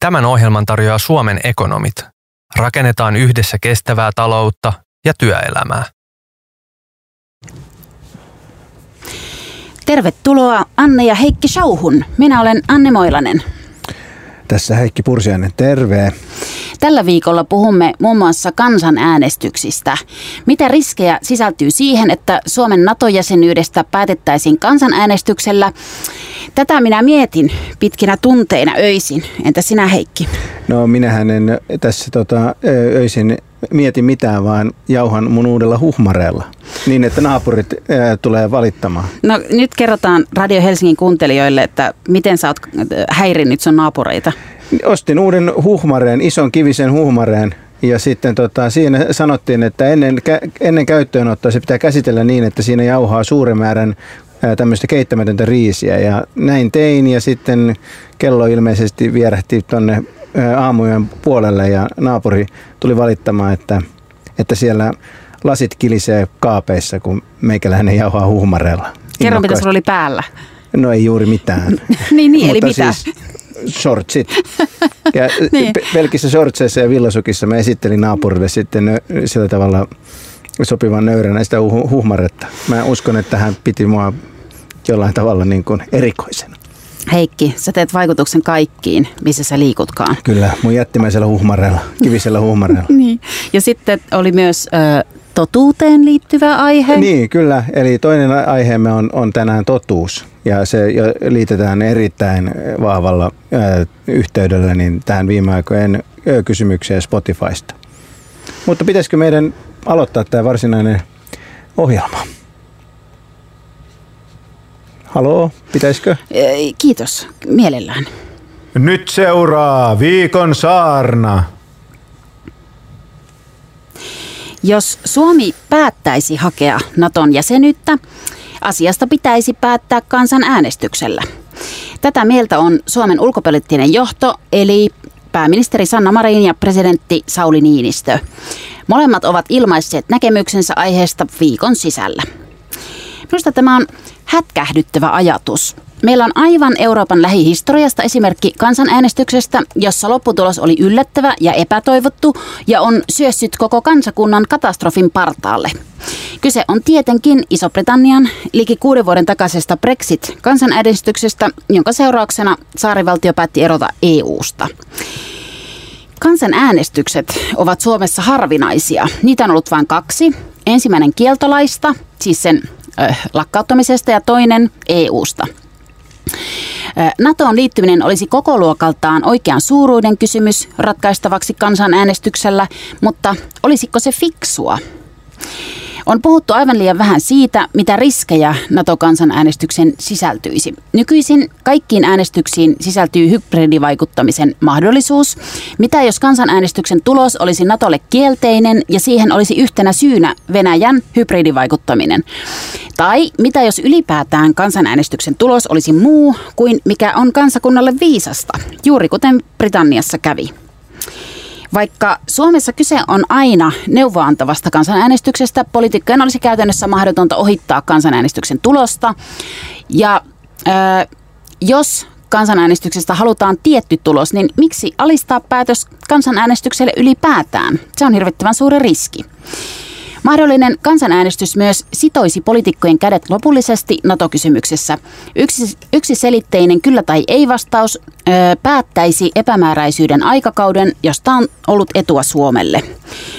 Tämän ohjelman tarjoaa Suomen ekonomit. Rakennetaan yhdessä kestävää taloutta ja työelämää. Tervetuloa Anne ja Heikki Showhun. Minä olen Anne Moilanen. Tässä Heikki Pursiainen, terve. Tällä viikolla puhumme muun muassa kansanäänestyksistä. Mitä riskejä sisältyy siihen, että Suomen NATO-jäsenyydestä päätettäisiin kansanäänestyksellä? Tätä minä mietin pitkinä tunteina öisin. Entä sinä Heikki? No minähän en tässä tota, öisin mieti mitään, vaan jauhan mun uudella huhmareella. Niin, että naapurit ää, tulee valittamaan. No nyt kerrotaan Radio Helsingin kuuntelijoille, että miten sä oot häirinnyt sun naapureita. Ostin uuden huhmareen, ison kivisen huhmareen. Ja sitten tota, siinä sanottiin, että ennen, ennen käyttöönottoa se pitää käsitellä niin, että siinä jauhaa suuren määrän tämmöistä keittämätöntä riisiä. Ja näin tein ja sitten kello ilmeisesti vierähti tuonne aamujen puolelle ja naapuri tuli valittamaan, että, että siellä lasit kilisee kaapeissa, kun meikäläinen jauhaa huumareella. Kerro, mitä sulla oli päällä. No ei juuri mitään. niin, niin eli mitä? Siis shortsit. Ja niin. pelkissä shortseissa ja villasukissa mä esittelin naapurille sitten sillä tavalla sopivan nöyränä sitä huhmaretta. Mä uskon, että hän piti mua jollain tavalla niin kuin erikoisena. Heikki, sä teet vaikutuksen kaikkiin, missä sä liikutkaan. Kyllä, mun jättimäisellä huhmareella, kivisellä huhmareella. niin. Ja sitten oli myös ö, totuuteen liittyvä aihe. Niin, kyllä. Eli toinen aiheemme on, on tänään totuus. Ja se liitetään erittäin vahvalla ö, yhteydellä niin tähän viime aikojen kysymykseen Spotifysta. Mutta pitäisikö meidän aloittaa tämä varsinainen ohjelma? Haloo, pitäisikö? Kiitos, mielellään. Nyt seuraa viikon saarna. Jos Suomi päättäisi hakea Naton jäsenyyttä, asiasta pitäisi päättää kansanäänestyksellä. Tätä mieltä on Suomen ulkopoliittinen johto, eli pääministeri Sanna Marin ja presidentti Sauli Niinistö. Molemmat ovat ilmaisseet näkemyksensä aiheesta viikon sisällä. Minusta tämä on hätkähdyttävä ajatus. Meillä on aivan Euroopan lähihistoriasta esimerkki kansanäänestyksestä, jossa lopputulos oli yllättävä ja epätoivottu ja on syössyt koko kansakunnan katastrofin partaalle. Kyse on tietenkin Iso-Britannian liki kuuden vuoden takaisesta Brexit-kansanäänestyksestä, jonka seurauksena saarivaltio päätti erota EU-sta. Kansanäänestykset ovat Suomessa harvinaisia. Niitä on ollut vain kaksi. Ensimmäinen kieltolaista, siis sen lakkauttamisesta ja toinen EUsta. NATOon liittyminen olisi koko luokaltaan oikean suuruuden kysymys ratkaistavaksi kansanäänestyksellä, mutta olisiko se fiksua? On puhuttu aivan liian vähän siitä, mitä riskejä NATO-kansanäänestyksen sisältyisi. Nykyisin kaikkiin äänestyksiin sisältyy hybridivaikuttamisen mahdollisuus. Mitä jos kansanäänestyksen tulos olisi NATOlle kielteinen ja siihen olisi yhtenä syynä Venäjän hybridivaikuttaminen? Tai mitä jos ylipäätään kansanäänestyksen tulos olisi muu kuin mikä on kansakunnalle viisasta, juuri kuten Britanniassa kävi? Vaikka Suomessa kyse on aina neuvoantavasta kansanäänestyksestä, poliitikkojen olisi käytännössä mahdotonta ohittaa kansanäänestyksen tulosta. Ja äh, jos kansanäänestyksestä halutaan tietty tulos, niin miksi alistaa päätös kansanäänestykselle ylipäätään? Se on hirvittävän suuri riski. Mahdollinen kansanäänestys myös sitoisi poliitikkojen kädet lopullisesti NATO-kysymyksessä. Yksi, yksiselitteinen kyllä tai ei vastaus ö, päättäisi epämääräisyyden aikakauden, josta on ollut etua Suomelle.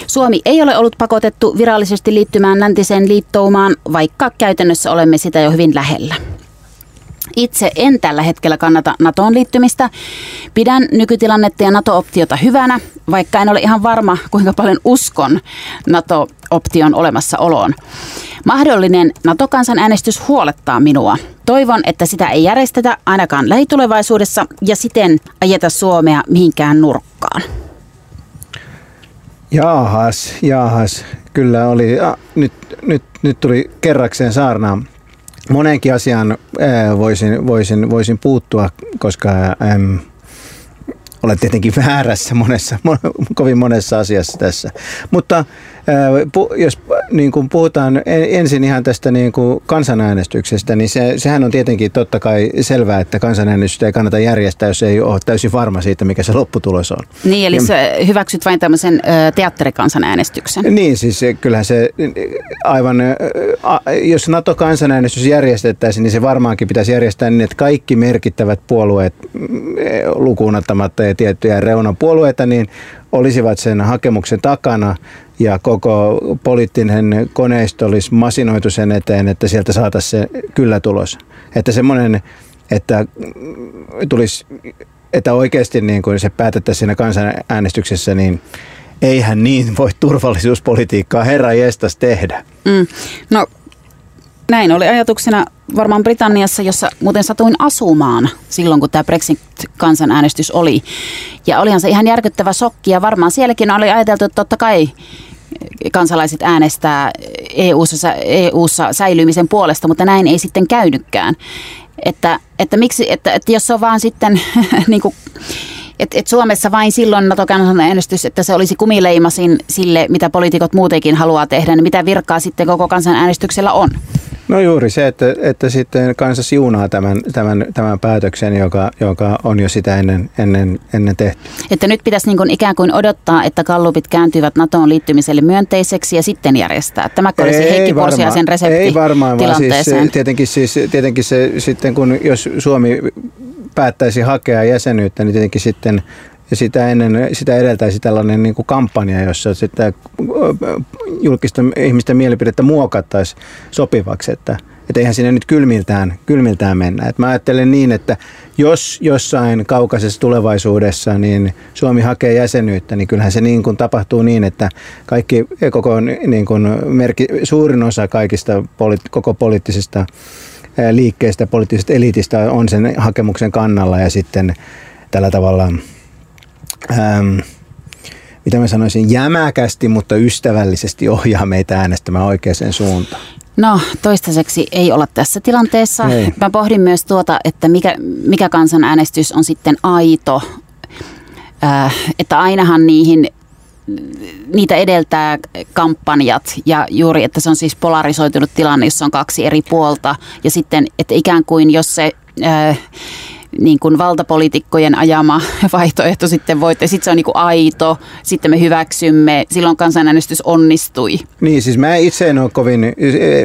Suomi ei ole ollut pakotettu virallisesti liittymään läntiseen liittoumaan, vaikka käytännössä olemme sitä jo hyvin lähellä. Itse en tällä hetkellä kannata NATOon liittymistä. Pidän nykytilannetta ja NATO-optiota hyvänä, vaikka en ole ihan varma, kuinka paljon uskon NATO-option olemassaoloon. Mahdollinen NATO-kansanäänestys huolettaa minua. Toivon, että sitä ei järjestetä ainakaan lähitulevaisuudessa ja siten ajeta Suomea mihinkään nurkkaan. Jaahas, jaahas. Kyllä oli. Ja, nyt, nyt, nyt tuli kerrakseen saarnaan moneenkin asiaan voisin, voisin, voisin puuttua, koska äm, olet tietenkin väärässä monessa, kovin monessa asiassa tässä. Mutta jos niin kuin puhutaan ensin ihan tästä niin kuin kansanäänestyksestä, niin se, sehän on tietenkin totta kai selvää, että kansanäänestystä ei kannata järjestää, jos ei ole täysin varma siitä, mikä se lopputulos on. Niin, eli ja, hyväksyt vain tämmöisen teatterikansanäänestyksen. Niin, siis kyllähän se aivan, jos NATO-kansanäänestys järjestettäisiin, niin se varmaankin pitäisi järjestää niin, että kaikki merkittävät puolueet mm, lukuun ottamatta ja tiettyjä reunapuolueita, niin olisivat sen hakemuksen takana ja koko poliittinen koneisto olisi masinoitu sen eteen, että sieltä saataisiin se kyllä tulos. Että semmoinen, että tulisi, että oikeasti niin kuin se päätettäisiin siinä kansanäänestyksessä, niin eihän niin voi turvallisuuspolitiikkaa herra jestas tehdä. Mm. No näin oli ajatuksena varmaan Britanniassa, jossa muuten satuin asumaan silloin, kun tämä Brexit-kansanäänestys oli. Ja olihan se ihan järkyttävä shokki ja varmaan sielläkin oli ajateltu, että totta kai kansalaiset äänestää EU-ssa, EU-ssa säilymisen puolesta, mutta näin ei sitten käynytkään. Että, että, miksi, että, että jos se on vaan sitten niin kuin, että et Suomessa vain silloin NATO-kansanäänestys, että se olisi kumileimasin sille, mitä poliitikot muutenkin haluaa tehdä, niin mitä virkaa sitten koko kansanäänestyksellä on? No juuri se, että, että sitten kansa siunaa tämän, tämän, tämän päätöksen, joka, joka on jo sitä ennen, ennen, ennen tehty. Että nyt pitäisi niin kuin ikään kuin odottaa, että kallupit kääntyvät NATOon liittymiselle myönteiseksi ja sitten järjestää. Tämä olisi ei Heikki Porsiaisen resepti Ei varmaan, vaan siis, tietenkin, siis, tietenkin se sitten kun jos Suomi päättäisi hakea jäsenyyttä, niin tietenkin sitten ja sitä, ennen, sitä edeltäisi tällainen niin kuin kampanja, jossa sitä julkista ihmisten mielipidettä muokattaisiin sopivaksi, että, että eihän sinne nyt kylmiltään, kylmiltään mennä. Et mä ajattelen niin, että jos jossain kaukaisessa tulevaisuudessa niin Suomi hakee jäsenyyttä, niin kyllähän se niin kuin tapahtuu niin, että kaikki, koko niin kuin merki, suurin osa kaikista koko poliittisista liikkeistä, poliittisesta elitistä on sen hakemuksen kannalla ja sitten tällä tavalla ähm, mitä mä sanoisin, jämäkästi, mutta ystävällisesti ohjaa meitä äänestämään oikeaan suuntaan. No toistaiseksi ei olla tässä tilanteessa. Ei. Mä pohdin myös tuota, että mikä, mikä kansanäänestys on sitten aito. Äh, että ainahan niihin niitä edeltää kampanjat ja juuri, että se on siis polarisoitunut tilanne, jossa on kaksi eri puolta ja sitten, että ikään kuin jos se äh, niin kuin valtapoliitikkojen ajama vaihtoehto sitten voitte. Sitten se on niin kuin aito, sitten me hyväksymme, silloin kansanäänestys onnistui. Niin, siis mä itse en ole kovin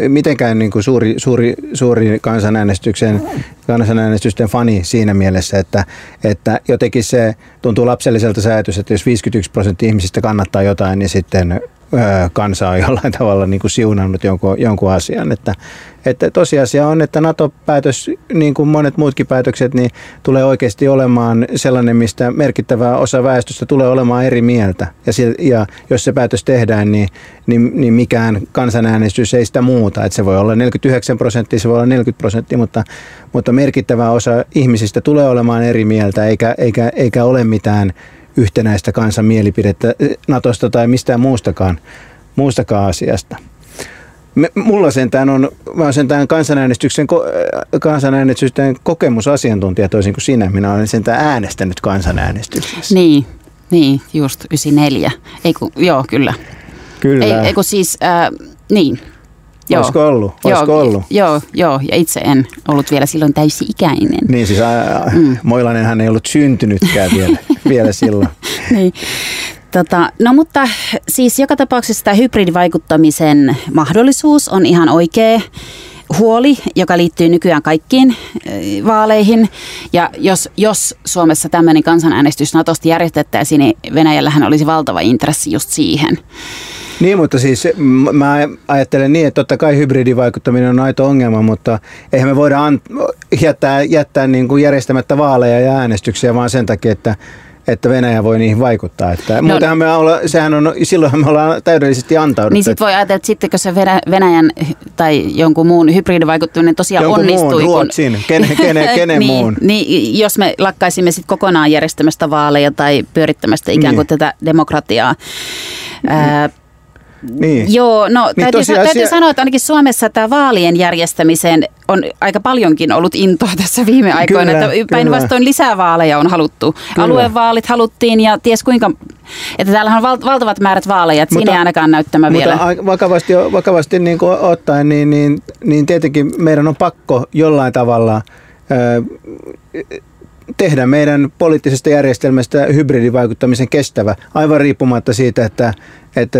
mitenkään niin kuin suuri, suuri, suuri kansanäänestyksen, kansanäänestysten fani siinä mielessä, että, että jotenkin se tuntuu lapselliselta säätys, että jos 51 prosenttia ihmisistä kannattaa jotain, niin sitten kansa on jollain tavalla niin kuin siunannut jonkun, jonkun asian. Että, että tosiasia on, että NATO-päätös, niin kuin monet muutkin päätökset, niin tulee oikeasti olemaan sellainen, mistä merkittävä osa väestöstä tulee olemaan eri mieltä. Ja, ja jos se päätös tehdään, niin, niin, niin mikään kansanäänestys ei sitä muuta. Että se voi olla 49 prosenttia, se voi olla 40 prosenttia, mutta, mutta merkittävä osa ihmisistä tulee olemaan eri mieltä, eikä, eikä, eikä ole mitään yhtenäistä kansan mielipidettä Natosta tai mistään muustakaan, muustakaan asiasta. Me, mulla sentään on, mä olen sentään kansanäänestyksen, kansanäänestysten kokemusasiantuntija toisin kuin sinä. Minä olen sentään äänestänyt kansanäänestyksessä. Niin, niin just 94. Ei kun, joo, kyllä. Kyllä. Ei, ei kun siis, äh, niin, Joo. Olisiko ollut? Olisiko joo, ollut? Joo, joo, ja itse en ollut vielä silloin täysi-ikäinen. Niin siis ää, mm. Moilainenhan ei ollut syntynytkään vielä, vielä silloin. niin. Tota, no mutta siis joka tapauksessa tämä hybridivaikuttamisen mahdollisuus on ihan oikea huoli, joka liittyy nykyään kaikkiin vaaleihin. Ja jos, jos Suomessa tämmöinen kansanäänestys Natosta järjestettäisiin, niin Venäjällähän olisi valtava intressi just siihen. Niin, mutta siis mä ajattelen niin, että totta kai hybridivaikuttaminen on aito ongelma, mutta eihän me voida an- jättää, jättää niin kuin järjestämättä vaaleja ja äänestyksiä vaan sen takia, että että Venäjä voi niihin vaikuttaa. Että no, muutenhan me olla, sehän on, silloinhan me ollaan täydellisesti antauduttu. Niin sitten voi ajatella, että sittenkö se Venäjän tai jonkun muun hybridivaikuttaminen tosiaan jonkun onnistui. Muun, Ruotsin, kun... kenen, kenen, kenen niin, muun. Niin, jos me lakkaisimme sitten kokonaan järjestämästä vaaleja tai pyörittämästä ikään kuin niin. tätä demokratiaa. Ää, niin. Joo, no niin täytyy, tosiasia... täytyy sanoa, että ainakin Suomessa tämä vaalien järjestämiseen on aika paljonkin ollut intoa tässä viime aikoina. Kyllä, että päinvastoin lisää vaaleja on haluttu. Kyllä. Aluevaalit haluttiin ja ties kuinka Että täällähän on val- valtavat määrät vaaleja, että siinä ei ainakaan näyttämä mutta vielä. a- vakavasti, vakavasti niin kuin ottaen, niin, niin, niin tietenkin meidän on pakko jollain tavalla ö, tehdä meidän poliittisesta järjestelmästä hybridivaikuttamisen kestävä, aivan riippumatta siitä, että, että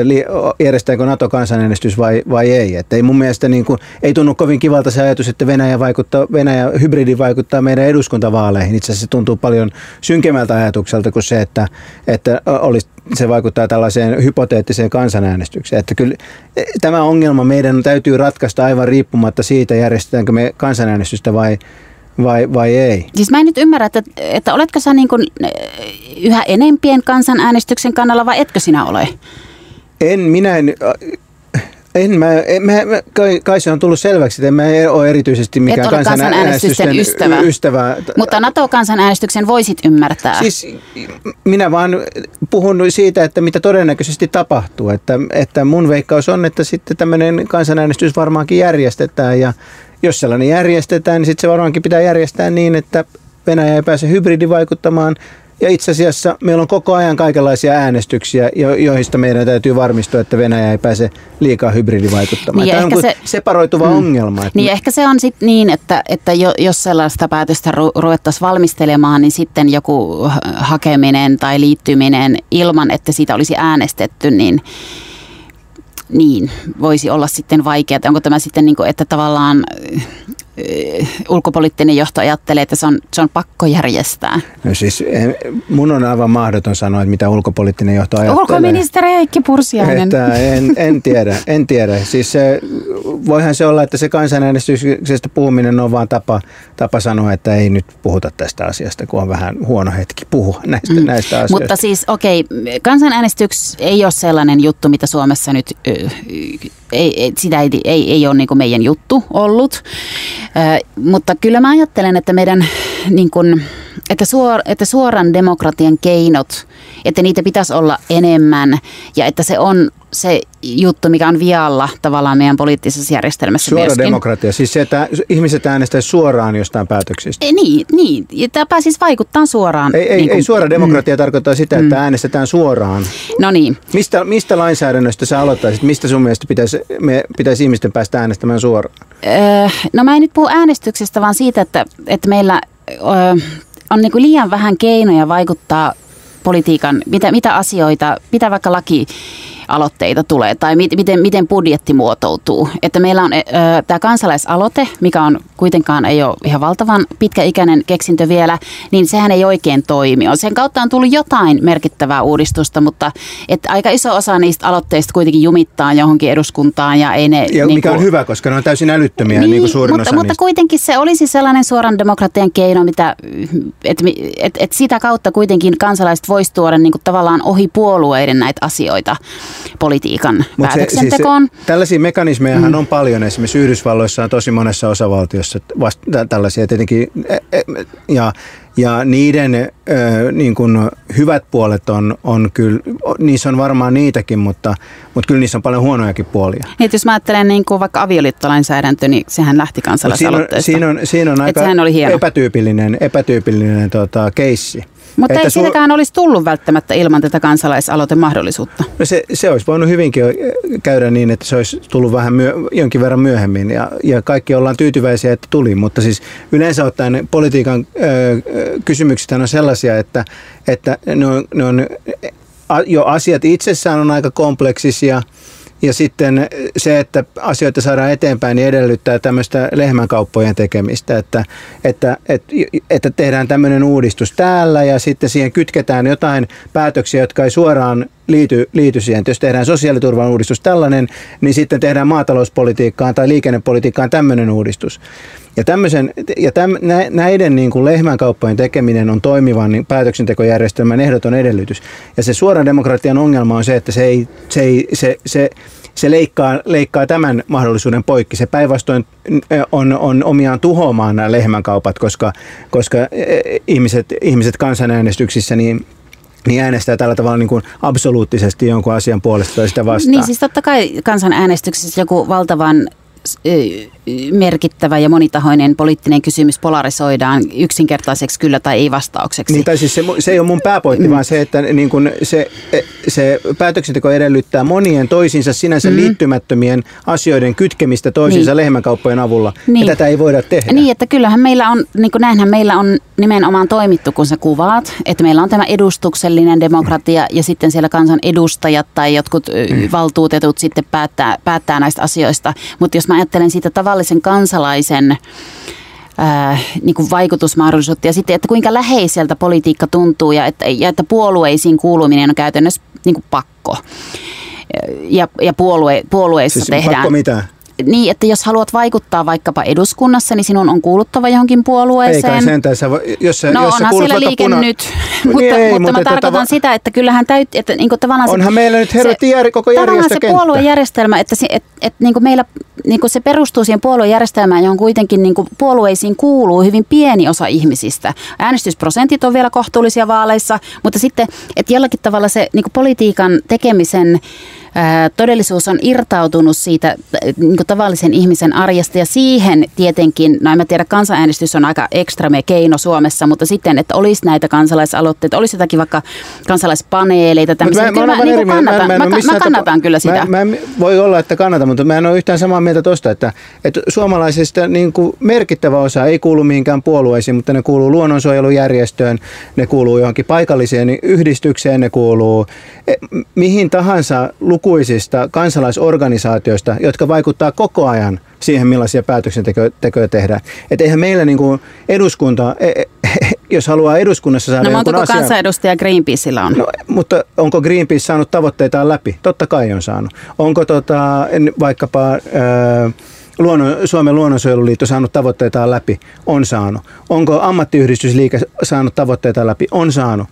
järjestääkö NATO-kansanäänestys vai, vai ei. Että ei mun mielestä niin kuin, ei tunnu kovin kivalta se ajatus, että Venäjä, vaikuttaa, Venäjä hybridi vaikuttaa meidän eduskuntavaaleihin. Itse asiassa se tuntuu paljon synkemmältä ajatukselta kuin se, että, että olisi, se vaikuttaa tällaiseen hypoteettiseen kansanäänestykseen. Että kyllä e, tämä ongelma meidän täytyy ratkaista aivan riippumatta siitä, järjestetäänkö me kansanäänestystä vai, vai, vai ei. Siis mä en nyt ymmärrä, että, että oletko sä niin kuin yhä enempien kansanäänestyksen kannalla vai etkö sinä ole? En, minä en, en mä, en, mä, kai, kai, se on tullut selväksi, että en mä ole erityisesti mikään kansanäänestysten ystävä. ystävä. Mutta NATO-kansanäänestyksen voisit ymmärtää. Siis minä vaan puhun siitä, että mitä todennäköisesti tapahtuu. Että, että mun veikkaus on, että sitten tämmöinen kansanäänestys varmaankin järjestetään ja jos sellainen järjestetään, niin sitten se varmaankin pitää järjestää niin, että Venäjä ei pääse hybridivaikuttamaan. Ja itse asiassa meillä on koko ajan kaikenlaisia äänestyksiä, jo- joista meidän täytyy varmistua, että Venäjä ei pääse liikaa hybridivaikuttamaan. Niin, Tämä on se- separoituva mm. ongelma. Että Niin ehkä se on sitten niin, että, että jo, jos sellaista päätöstä ru- ruvettaisiin valmistelemaan, niin sitten joku ha- hakeminen tai liittyminen ilman, että siitä olisi äänestetty, niin, niin voisi olla sitten vaikeaa. Onko tämä sitten niin kuin, että tavallaan ulkopoliittinen johto ajattelee, että se on, se on pakko järjestää. No siis eh, mun on aivan mahdoton sanoa, että mitä ulkopoliittinen johto ajattelee. Ulkoministeri Heikki Pursiainen. Että en, en tiedä, en tiedä. Siis se, voihan se olla, että se kansanäänestyksestä puhuminen on vaan tapa, tapa sanoa, että ei nyt puhuta tästä asiasta, kun on vähän huono hetki puhua näistä, mm. näistä asioista. Mutta siis okei, kansanäänestys ei ole sellainen juttu, mitä Suomessa nyt, ö, ei, ei, sitä ei, ei, ei ole niin kuin meidän juttu ollut. Ö, mutta kyllä mä ajattelen, että meidän niin kuin, että, suor, että suoran demokratian keinot, että niitä pitäisi olla enemmän ja että se on se juttu, mikä on vialla tavallaan meidän poliittisessa järjestelmässä Suora myöskin. demokratia, siis se, että ihmiset äänestäisivät suoraan jostain päätöksistä. Eh, Niin, niin. Tämä pääsisi vaikuttaa suoraan. Ei, ei, niin kuin- ei suora demokratia tarkoittaa sitä, että äänestetään suoraan. No niin. Mistä, mistä lainsäädännöstä sä aloittaisit? Mistä sun mielestä pitäisi, me, pitäisi ihmisten päästä äänestämään suoraan? Öö, no mä en nyt puhu äänestyksestä, vaan siitä, että, että meillä öö, on niin kuin liian vähän keinoja vaikuttaa politiikan, mitä, mitä asioita, mitä vaikka lakialoitteita tulee tai mit, miten, miten budjetti muotoutuu. Että meillä on tämä kansalaisaloite, mikä on kuitenkaan ei ole ihan valtavan pitkäikäinen keksintö vielä, niin sehän ei oikein toimi. On Sen kautta on tullut jotain merkittävää uudistusta, mutta että aika iso osa niistä aloitteista kuitenkin jumittaa johonkin eduskuntaan ja ei ne... Ja niin mikä on kuin- hyvä, koska ne on täysin älyttömiä, niin, niin kuin suurin mutta, osa mutta niistä. kuitenkin se olisi sellainen suoran demokratian keino, mitä, että et, et sitä kautta kuitenkin kansalaiset voisi tuoda niin kuin tavallaan ohi puolueiden näitä asioita politiikan Mut se- päätöksentekoon. Siis se, tällaisia mekanismeja mm. on paljon. Esimerkiksi Yhdysvalloissa on tosi monessa osavaltiossa vast, tä- tällaisia tietenkin. e- e- Ja, ja niiden ö, niin kuin hyvät puolet on, on kyllä, niissä on varmaan niitäkin, mutta, mutta kyllä niissä on paljon huonojakin puolia. Niin, jos mä ajattelen niin kuin vaikka avioliittolainsäädäntö, niin sehän lähti Mut siinä, on, kansalaisaloitteesta. siinä, on, siinä on aika oli hieno. epätyypillinen, epätyypillinen tota, keissi. Mutta Että ei siitäkään olisi tullut välttämättä ilman tätä kansalaisaloitemahdollisuutta. No se, se olisi voinut hyvinkin käydä niin, että se olisi tullut vähän myö, jonkin verran myöhemmin ja, ja kaikki ollaan tyytyväisiä, että tuli. Mutta siis yleensä ottaen politiikan ö, kysymykset on sellaisia, että, että ne on, ne on, jo asiat itsessään on aika kompleksisia ja sitten se, että asioita saadaan eteenpäin, niin edellyttää tämmöistä lehmänkauppojen tekemistä, että, että, että, että tehdään tämmöinen uudistus täällä ja sitten siihen kytketään jotain päätöksiä, jotka ei suoraan liity, liity siihen. Että jos tehdään sosiaaliturvan uudistus tällainen, niin sitten tehdään maatalouspolitiikkaan tai liikennepolitiikkaan tämmöinen uudistus. Ja, tämmöisen, ja täm, nä- näiden niin kuin lehmänkauppojen tekeminen on toimivan niin päätöksentekojärjestelmän ehdoton edellytys. Ja se suoran demokratian ongelma on se, että se, ei, se, ei, se, se, se leikkaa, leikkaa tämän mahdollisuuden poikki. Se päinvastoin on, on omiaan tuhoamaan nämä lehmänkaupat, koska, koska eh, ihmiset, ihmiset kansanäänestyksissä niin niin äänestää tällä tavalla niin kuin absoluuttisesti jonkun asian puolesta tai sitä vastaan. Niin siis totta kai kansanäänestyksessä joku valtavan merkittävä ja monitahoinen poliittinen kysymys polarisoidaan yksinkertaiseksi kyllä tai ei vastaukseksi. Niin, tai siis se, se ei ole mun pääpointti, mm. vaan se, että niin kun se, se päätöksenteko edellyttää monien toisiinsa sinänsä mm. liittymättömien asioiden kytkemistä toisiinsa niin. lehmänkauppojen avulla. Niin. Ja tätä ei voida tehdä. Niin, että kyllähän meillä on, niin kuin näinhän meillä on nimenomaan toimittu, kun sä kuvaat, että meillä on tämä edustuksellinen demokratia ja sitten siellä kansan edustajat tai jotkut mm. valtuutetut sitten päättää, päättää näistä asioista. Mutta jos mä ajattelen siitä tavallisen kansalaisen ää, niin kuin vaikutusmahdollisuutta ja sitten, että kuinka läheiseltä politiikka tuntuu ja että, ja että puolueisiin kuuluminen on käytännössä niin kuin pakko. Ja, ja puolue, puolueissa siis tehdään... Pakko mitä? Niin, että jos haluat vaikuttaa vaikkapa eduskunnassa, niin sinun on kuuluttava johonkin puolueeseen. Ei kai sentään, sä jos sä, no jos onhan siellä liike puna... nyt, mutta, niin ei, mutta, mutta mä tarkoitan tava... sitä, että kyllähän täytyy, että niin tavallaan Onhan se, meillä nyt helvetti se, koko järjestökenttä. se puoluejärjestelmä, että, se, että, että niin meillä niin se perustuu siihen puoluejärjestelmään, johon kuitenkin niin puolueisiin kuuluu hyvin pieni osa ihmisistä. Äänestysprosentit on vielä kohtuullisia vaaleissa, mutta sitten, että jollakin tavalla se niin politiikan tekemisen todellisuus on irtautunut siitä niin tavallisen ihmisen arjesta ja siihen tietenkin, no en mä tiedä, kansanäänestys on aika ekstreme keino Suomessa, mutta sitten, että olisi näitä kansalaisaloitteita, olisi jotakin vaikka kansalaispaneeleita, tämmöisiä. Mä, mä, mä, niin kannatan, mä, mä, mä, mä kannatan kyllä sitä. Mä, mä, voi olla, että kannatan, mutta mä en ole yhtään samaa mieltä tuosta, että, että suomalaisista niin kuin merkittävä osa ei kuulu mihinkään puolueisiin, mutta ne kuuluu luonnonsuojelujärjestöön, ne kuuluu johonkin paikalliseen yhdistykseen, ne kuuluu e, mihin tahansa luku lukuisista kansalaisorganisaatioista, jotka vaikuttaa koko ajan siihen, millaisia päätöksentekoja tehdään. Että eihän meillä niin kuin eduskunta, e, e, jos haluaa eduskunnassa saada no, jonkun asian... kansanedustaja Greenpeaceilla on? No, mutta onko Greenpeace saanut tavoitteitaan läpi? Totta kai on saanut. Onko tota, vaikkapa... Ää, Luonnon, Suomen luonnonsuojeluliitto saanut tavoitteitaan läpi? On saanut. Onko ammattiyhdistysliike saanut tavoitteitaan läpi? On saanut.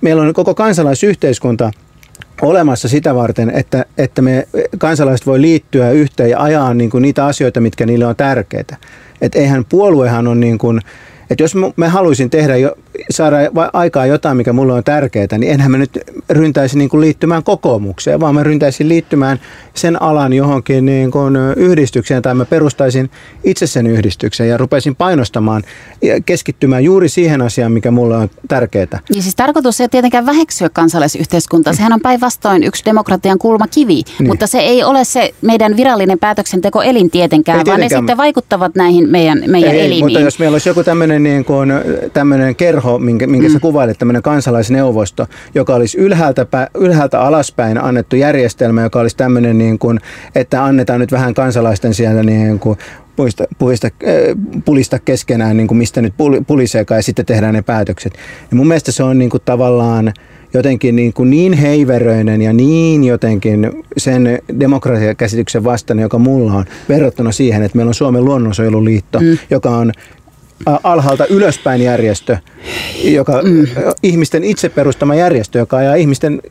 Meillä on koko kansalaisyhteiskunta olemassa sitä varten, että, että me kansalaiset voi liittyä yhteen ja ajaa niin kuin niitä asioita, mitkä niille on tärkeitä. Et eihän puoluehan on niin kuin, että jos mä haluaisin tehdä jo, saada aikaa jotain, mikä mulle on tärkeää, niin enhän mä nyt ryntäisi niin kuin liittymään kokoomukseen, vaan mä ryntäisin liittymään sen alan johonkin niin kuin yhdistykseen tai mä perustaisin itse sen yhdistyksen ja rupeisin painostamaan ja keskittymään juuri siihen asiaan, mikä mulle on tärkeää. Niin siis tarkoitus ei tietenkään väheksyä kansalaisyhteiskuntaa. Sehän on päinvastoin yksi demokratian kulmakivi, niin. mutta se ei ole se meidän virallinen päätöksenteko elin tietenkään, ei vaan tietenkään. ne sitten vaikuttavat näihin meidän, meidän ei, elimiin. Mutta jos meillä olisi joku tämmöinen niin kuin, tämmöinen kerho, minkä, minkä mm. sä kuvailet, tämmöinen kansalaisneuvosto, joka olisi ylhäältä, ylhäältä alaspäin annettu järjestelmä, joka olisi tämmöinen, niin kuin, että annetaan nyt vähän kansalaisten siellä niin kuin, puista, puista, äh, pulista keskenään, niin kuin mistä nyt puliseekaan ja sitten tehdään ne päätökset. Ja mun mielestä se on niin kuin tavallaan jotenkin niin, kuin niin heiveröinen ja niin jotenkin sen demokratiakäsityksen vastainen, joka mulla on, verrattuna siihen, että meillä on Suomen luonnonsuojeluliitto, mm. joka on alhaalta ylöspäin järjestö, joka, mm. ihmisten itse perustama järjestö, joka ajaa ihmisten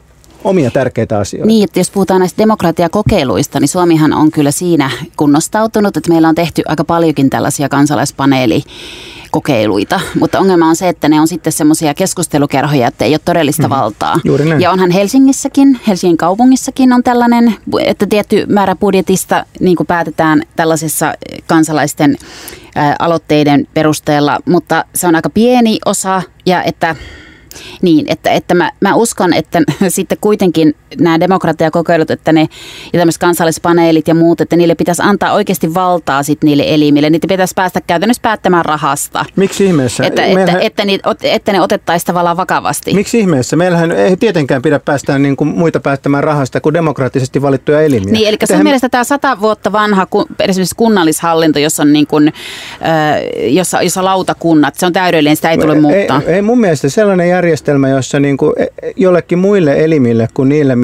omia tärkeitä asioita. Niin, että jos puhutaan näistä demokratiakokeiluista, niin Suomihan on kyllä siinä kunnostautunut, että meillä on tehty aika paljonkin tällaisia kansalaispaneeli kokeiluita, mutta ongelma on se, että ne on sitten semmoisia keskustelukerhoja, että ei ole todellista mm. valtaa. Juuri näin. Ja onhan Helsingissäkin, Helsingin kaupungissakin on tällainen, että tietty määrä budjetista niin kuin päätetään tällaisessa kansalaisten aloitteiden perusteella, mutta se on aika pieni osa ja että niin, että, että mä, mä uskon, että sitten kuitenkin nämä demokratiakokeilut, että ne ja tämmöiset kansallispaneelit ja muut, että niille pitäisi antaa oikeasti valtaa sitten niille elimille. Niitä pitäisi päästä käytännössä päättämään rahasta. Miksi ihmeessä? Että, Meillähän... että, että, niitä, että ne otettaisiin tavallaan vakavasti. Miksi ihmeessä? Meillähän ei tietenkään pidä päästää niin kuin muita päättämään rahasta kuin demokraattisesti valittuja elimiä. Niin, eli sun Tehän... mielestä tämä sata vuotta vanha esimerkiksi kunnallishallinto, jossa on niin kuin, jossa, jossa lautakunnat, se on täydellinen, sitä ei tule muuttaa. Ei, ei mun mielestä sellainen järjestelmä, jossa niin kuin e, jollekin muille elimille kuin niille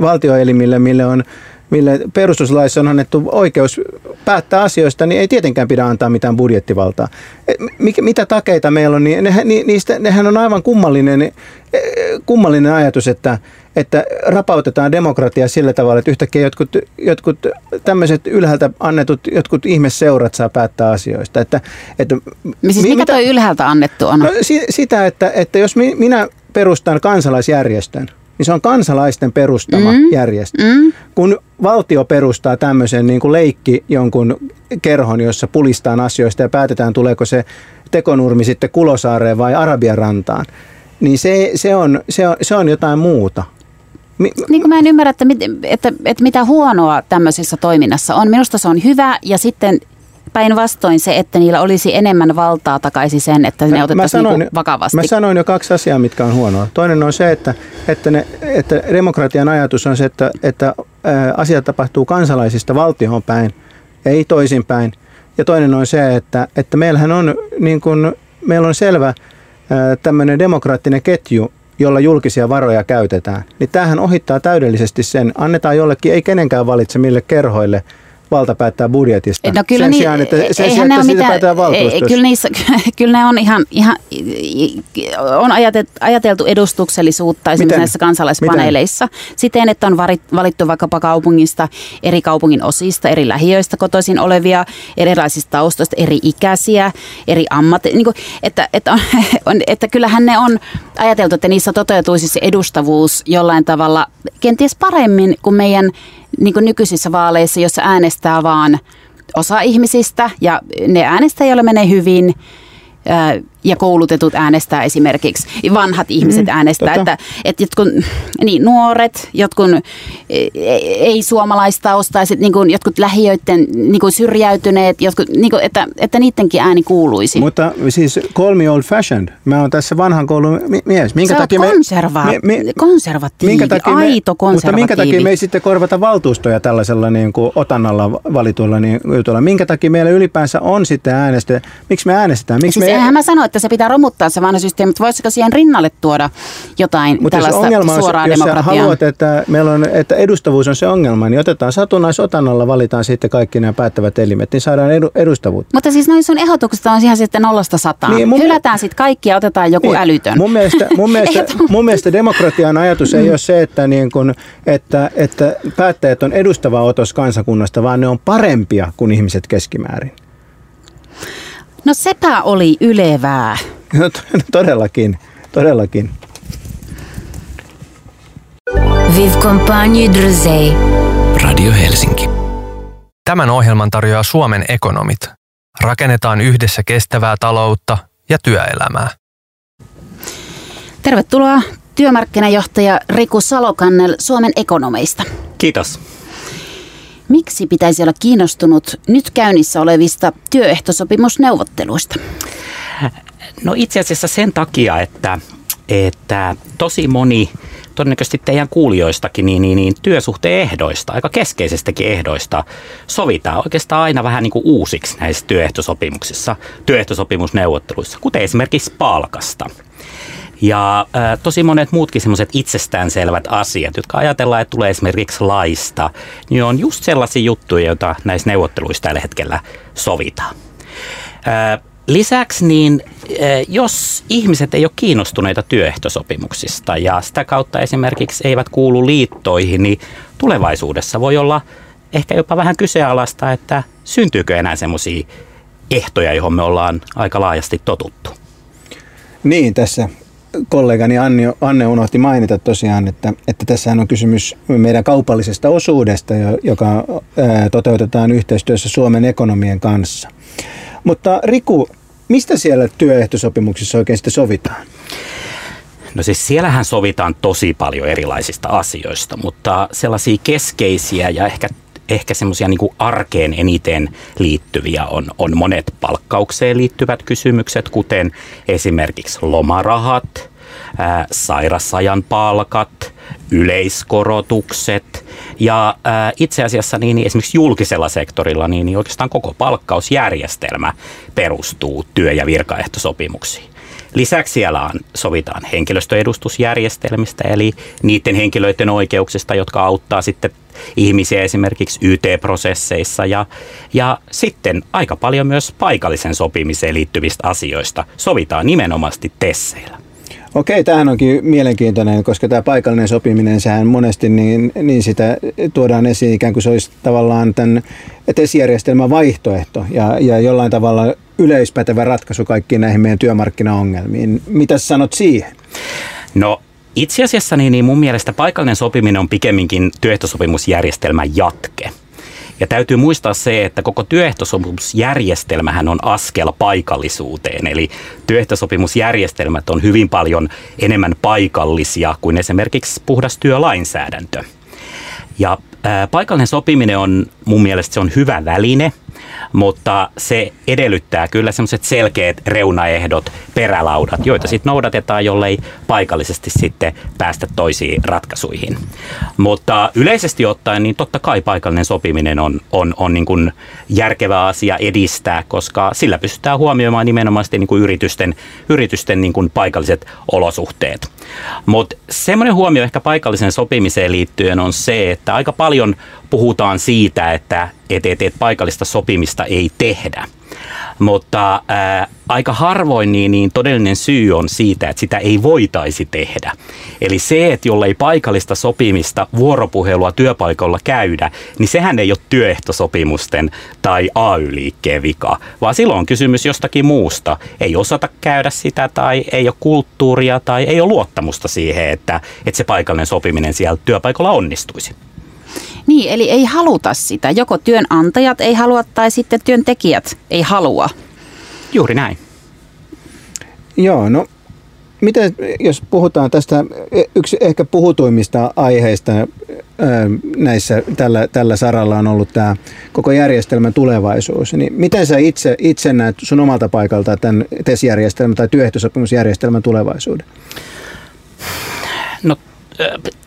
valtioelimille, mille on mille perustuslaissa on annettu oikeus päättää asioista, niin ei tietenkään pidä antaa mitään budjettivaltaa. E, mikä, mitä takeita meillä on, niin ne, niistä, nehän on aivan kummallinen, e, kummallinen ajatus, että, että rapautetaan demokratia sillä tavalla, että yhtäkkiä jotkut, jotkut tämmöiset ylhäältä annetut jotkut ihmesseurat saa päättää asioista. Että, että, siis mikä mitä, toi ylhäältä annettu on? No, si, sitä, että, että jos minä perustan kansalaisjärjestön, niin se on kansalaisten perustama mm. järjestö. Mm. Kun valtio perustaa tämmöisen niin kuin leikki jonkun kerhon, jossa pulistaan asioista ja päätetään, tuleeko se tekonurmi sitten Kulosaareen vai Arabian rantaan, niin se, se, on, se, on, se on jotain muuta. Mi- niin kuin mä en ymmärrä, että, mit, että, että mitä huonoa tämmöisessä toiminnassa on. Minusta se on hyvä ja sitten päinvastoin se, että niillä olisi enemmän valtaa takaisin sen, että ne otettaisiin sanoin, niin vakavasti. Mä sanoin jo kaksi asiaa, mitkä on huonoa. Toinen on se, että, että, ne, että demokratian ajatus on se, että, että asiat tapahtuu kansalaisista valtioon päin, ei toisinpäin. Ja toinen on se, että, että meillähän on, niin kuin, meillä on selvä tämmöinen demokraattinen ketju, jolla julkisia varoja käytetään. Niin tämähän ohittaa täydellisesti sen. Annetaan jollekin, ei kenenkään valitse mille kerhoille – valta päättää budjetista. No kyllä sen niin, sijaan, että, sen sijaan, että siitä päätetään valtuustossa. Kyllä, niissä, kyllä ne on ihan, ihan on ajateltu edustuksellisuutta esimerkiksi Miten? näissä kansalaispaneeleissa Miten? siten, että on valittu vaikkapa kaupungista, eri kaupungin osista, eri lähiöistä kotoisin olevia, erilaisista taustoista, eri ikäisiä, eri ammatti, niin kuin, että, että, on, että kyllähän ne on ajateltu, että niissä toteutuisi se edustavuus jollain tavalla kenties paremmin kuin meidän niin kuin nykyisissä vaaleissa, jossa äänestää vaan osa ihmisistä ja ne äänestäjille menee hyvin ja koulutetut äänestää esimerkiksi, vanhat ihmiset mm, äänestää, tota. että, että jotkut niin, nuoret, jotkut e, e, ei-suomalaista ostaiset, niin kuin, jotkut lähiöiden niin kuin syrjäytyneet, jotkut, niin kuin, että, että niidenkin ääni kuuluisi. Mutta siis call me old fashioned. Mä oon tässä vanhan koulun mies. Minkä Sä takia konserva- me, me, konservatiivi, minkä takia me, aito konservatiivi. Mutta minkä takia me ei sitten korvata valtuustoja tällaisella niin kuin otannalla valituilla niin, jutuilla? Minkä takia meillä ylipäänsä on sitten äänestä? Miksi me äänestetään? Miksi siis me... mä sanoin, että se pitää romuttaa se vanha systeemi, mutta voisiko siihen rinnalle tuoda jotain Mutta tällaista ongelma on, suoraa jos demokratiaa? haluat, että, meillä on, että edustavuus on se ongelma, niin otetaan satunnaisotannalla, valitaan sitten kaikki nämä päättävät elimet, niin saadaan edu, edustavuutta. Mutta siis noin sun ehdotukset on ihan sitten nollasta sataan. Niin, mun, Hylätään sitten kaikki ja otetaan joku niin, älytön. Mun mielestä, mun, mielestä, mun mielestä demokratian ajatus ei ole se, että, niin kun, että, että päättäjät on edustava otos kansakunnasta, vaan ne on parempia kuin ihmiset keskimäärin. No sepä oli ylevää. No todellakin, todellakin. Radio Helsinki. Tämän ohjelman tarjoaa Suomen ekonomit. Rakennetaan yhdessä kestävää taloutta ja työelämää. Tervetuloa työmarkkinajohtaja Riku Salokannel Suomen ekonomeista. Kiitos. Miksi pitäisi olla kiinnostunut nyt käynnissä olevista työehtosopimusneuvotteluista? No itse asiassa sen takia, että, että tosi moni todennäköisesti teidän kuulijoistakin, niin, niin, niin työsuhteen ehdoista, aika keskeisistäkin ehdoista sovitaan oikeastaan aina vähän niin kuin uusiksi näissä työehtosopimuksissa, työehtosopimusneuvotteluissa, kuten esimerkiksi palkasta. Ja ä, tosi monet muutkin semmoiset itsestäänselvät asiat, jotka ajatellaan, että tulee esimerkiksi laista, niin on just sellaisia juttuja, joita näissä neuvotteluissa tällä hetkellä sovitaan. Ä, Lisäksi niin, jos ihmiset ei ole kiinnostuneita työehtosopimuksista ja sitä kautta esimerkiksi eivät kuulu liittoihin, niin tulevaisuudessa voi olla ehkä jopa vähän kyseenalaista, että syntyykö enää semmoisia ehtoja, johon me ollaan aika laajasti totuttu. Niin, tässä kollegani Anne, Anne unohti mainita tosiaan, että, että tässä on kysymys meidän kaupallisesta osuudesta, joka toteutetaan yhteistyössä Suomen ekonomien kanssa. Mutta Riku, mistä siellä työehtosopimuksissa oikein sitten sovitaan? No siis siellähän sovitaan tosi paljon erilaisista asioista, mutta sellaisia keskeisiä ja ehkä ehkä semmoisia niin arkeen eniten liittyviä on, on monet palkkaukseen liittyvät kysymykset, kuten esimerkiksi lomarahat, ää, sairasajan palkat, yleiskorotukset ja ää, itse asiassa niin, niin esimerkiksi julkisella sektorilla niin, niin oikeastaan koko palkkausjärjestelmä perustuu työ- ja virkaehtosopimuksiin. Lisäksi siellä on, sovitaan henkilöstöedustusjärjestelmistä, eli niiden henkilöiden oikeuksista, jotka auttaa sitten ihmisiä esimerkiksi YT-prosesseissa ja, ja sitten aika paljon myös paikallisen sopimiseen liittyvistä asioista sovitaan nimenomaisesti tesseillä. Okei, tämähän onkin mielenkiintoinen, koska tämä paikallinen sopiminen, sehän monesti niin, niin sitä tuodaan esiin ikään kuin se olisi tavallaan tämän tesijärjestelmän vaihtoehto ja, ja jollain tavalla yleispätevä ratkaisu kaikkiin näihin meidän työmarkkinaongelmiin. Mitä sanot siihen? No itse asiassa niin, niin mun mielestä paikallinen sopiminen on pikemminkin työehtosopimusjärjestelmän jatke. Ja täytyy muistaa se, että koko työehtosopimusjärjestelmähän on askel paikallisuuteen. Eli työehtosopimusjärjestelmät on hyvin paljon enemmän paikallisia kuin esimerkiksi puhdas työlainsäädäntö. Ja paikallinen sopiminen on mun mielestä se on hyvä väline – mutta se edellyttää kyllä semmoiset selkeät reunaehdot, perälaudat, joita sitten noudatetaan, jollei paikallisesti sitten päästä toisiin ratkaisuihin. Mutta yleisesti ottaen, niin totta kai paikallinen sopiminen on, on, on niin kuin järkevä asia edistää, koska sillä pystytään huomioimaan nimenomaan niin kuin yritysten, yritysten niin kuin paikalliset olosuhteet. Mutta semmoinen huomio ehkä paikallisen sopimiseen liittyen on se, että aika paljon puhutaan siitä, että et, et, et paikallista sopimista ei tehdä. Mutta ää, aika harvoin niin, niin todellinen syy on siitä, että sitä ei voitaisi tehdä. Eli se, että jollei paikallista sopimista, vuoropuhelua työpaikalla käydä, niin sehän ei ole työehtosopimusten tai AY-liikkeen vika, vaan silloin on kysymys jostakin muusta. Ei osata käydä sitä tai ei ole kulttuuria tai ei ole luottamusta siihen, että, että se paikallinen sopiminen siellä työpaikalla onnistuisi. Niin, eli ei haluta sitä. Joko työnantajat ei halua tai sitten työntekijät ei halua. Juuri näin. Joo, no miten, jos puhutaan tästä yksi ehkä puhutuimmista aiheista näissä, tällä, tällä saralla on ollut tämä koko järjestelmän tulevaisuus, niin miten sä itse, itse näet sun omalta paikalta tämän TES-järjestelmän tai työehtosopimusjärjestelmän tulevaisuuden? No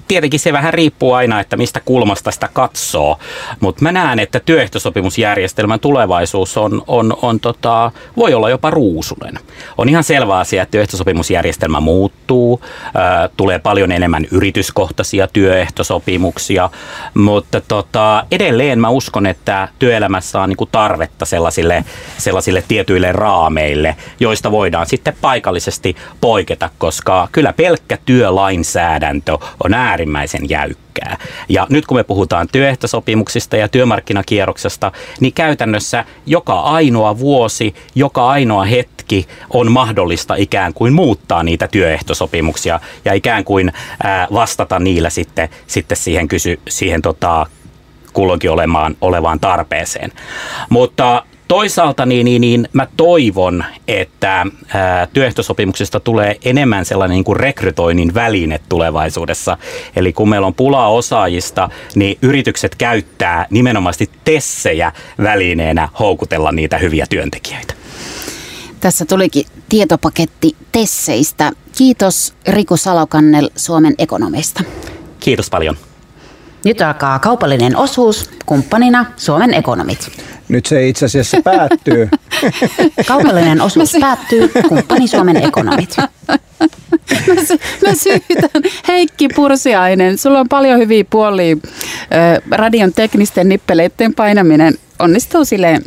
tietenkin se vähän riippuu aina, että mistä kulmasta sitä katsoo, mutta mä näen, että työehtosopimusjärjestelmän tulevaisuus on, on, on tota, voi olla jopa ruusunen. On ihan selvä asia, että työehtosopimusjärjestelmä muuttuu, ää, tulee paljon enemmän yrityskohtaisia työehtosopimuksia, mutta tota, edelleen mä uskon, että työelämässä on niinku tarvetta sellaisille, sellaisille tietyille raameille, joista voidaan sitten paikallisesti poiketa, koska kyllä pelkkä työlainsäädäntö on äärimmäisen jäykkää. Ja nyt kun me puhutaan työehtosopimuksista ja työmarkkinakierroksesta, niin käytännössä joka ainoa vuosi, joka ainoa hetki on mahdollista ikään kuin muuttaa niitä työehtosopimuksia ja ikään kuin vastata niillä sitten, sitten siihen, kysy, siihen tota, kulloinkin olemaan, olevaan tarpeeseen. Mutta Toisaalta niin, niin, niin mä toivon, että ää, työehtosopimuksesta tulee enemmän sellainen niin kuin rekrytoinnin väline tulevaisuudessa. Eli kun meillä on pulaa osaajista, niin yritykset käyttää nimenomaan tessejä välineenä houkutella niitä hyviä työntekijöitä. Tässä tulikin tietopaketti Tesseistä. Kiitos Riku Salokannel Suomen ekonomista. Kiitos paljon. Nyt alkaa kaupallinen osuus, kumppanina Suomen ekonomit. Nyt se itse asiassa päättyy. Kaupallinen osuus päättyy, kumppani Suomen ekonomit. Mä, sy- mä syytän Heikki Pursiainen. Sulla on paljon hyviä puolia. Radion teknisten nippeleiden painaminen onnistuu silleen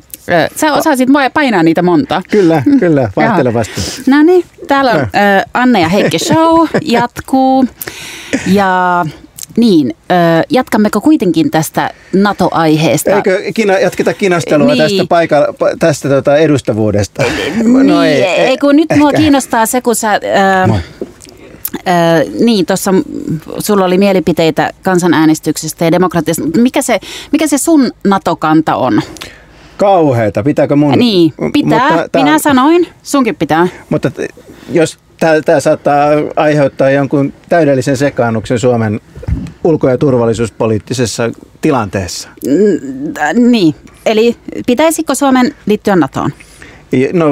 Sä osasit painaa niitä monta. Kyllä, kyllä, vaihtelevasti. No niin, täällä on Anne ja Heikki Show jatkuu. Ja niin, jatkammeko kuitenkin tästä NATO-aiheesta? Eikö kina, jatketa kinastelua niin. tästä, paikalla, tästä tota edustavuudesta? Niin, no ei, ei, kun nyt mua kiinnostaa se, kun sä... Ää, ää, niin, tuossa sulla oli mielipiteitä kansanäänestyksestä ja demokratiasta. Mikä se, mikä se sun NATO-kanta on? Kauheeta, pitääkö mun? Niin, pitää. Mutta, Minä sanoin, sunkin pitää. Mutta jos tämä saattaa aiheuttaa jonkun täydellisen sekaannuksen Suomen ulko- ja turvallisuuspoliittisessa tilanteessa. Niin, eli pitäisikö Suomen liittyä NATOon? No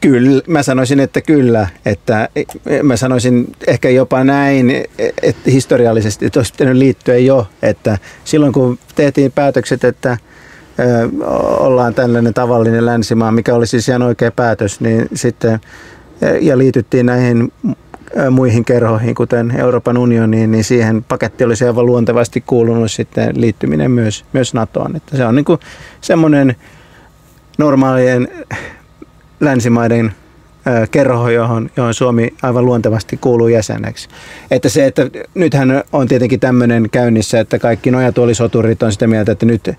kyllä, mä sanoisin, että kyllä. Että mä sanoisin ehkä jopa näin, että historiallisesti että olisi pitänyt liittyä jo. Että silloin kun tehtiin päätökset, että ollaan tällainen tavallinen länsimaa, mikä oli siis ihan oikea päätös, niin sitten ja liityttiin näihin muihin kerhoihin, kuten Euroopan unioniin, niin siihen paketti olisi aivan luontevasti kuulunut sitten liittyminen myös, myös NATOon. Että se on niin kuin semmoinen normaalien länsimaiden kerho, johon, johon Suomi aivan luontevasti kuuluu jäseneksi. Että se, että nythän on tietenkin tämmöinen käynnissä, että kaikki nojatuolisoturit on sitä mieltä, että nyt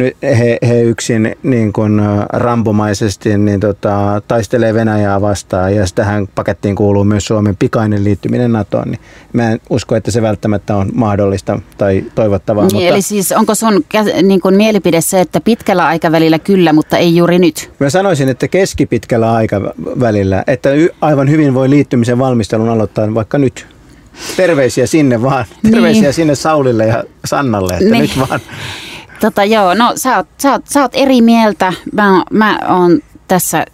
nyt he, he yksin niin kuin rampomaisesti niin tota, taistelee Venäjää vastaan ja tähän pakettiin kuuluu myös Suomen pikainen liittyminen NATOon, niin mä en usko, että se välttämättä on mahdollista tai toivottavaa. Niin, mutta... Eli siis onko sun niin kuin mielipide se, että pitkällä aikavälillä kyllä, mutta ei juuri nyt? Mä sanoisin, että keskipitkällä aikavälillä, että aivan hyvin voi liittymisen valmistelun aloittaa vaikka nyt. Terveisiä sinne vaan. Terveisiä niin. sinne Saulille ja Sannalle, että niin. nyt vaan. Tota, joo, no sä oot, sä, oot, sä oot eri mieltä. Mä, mä oon tässä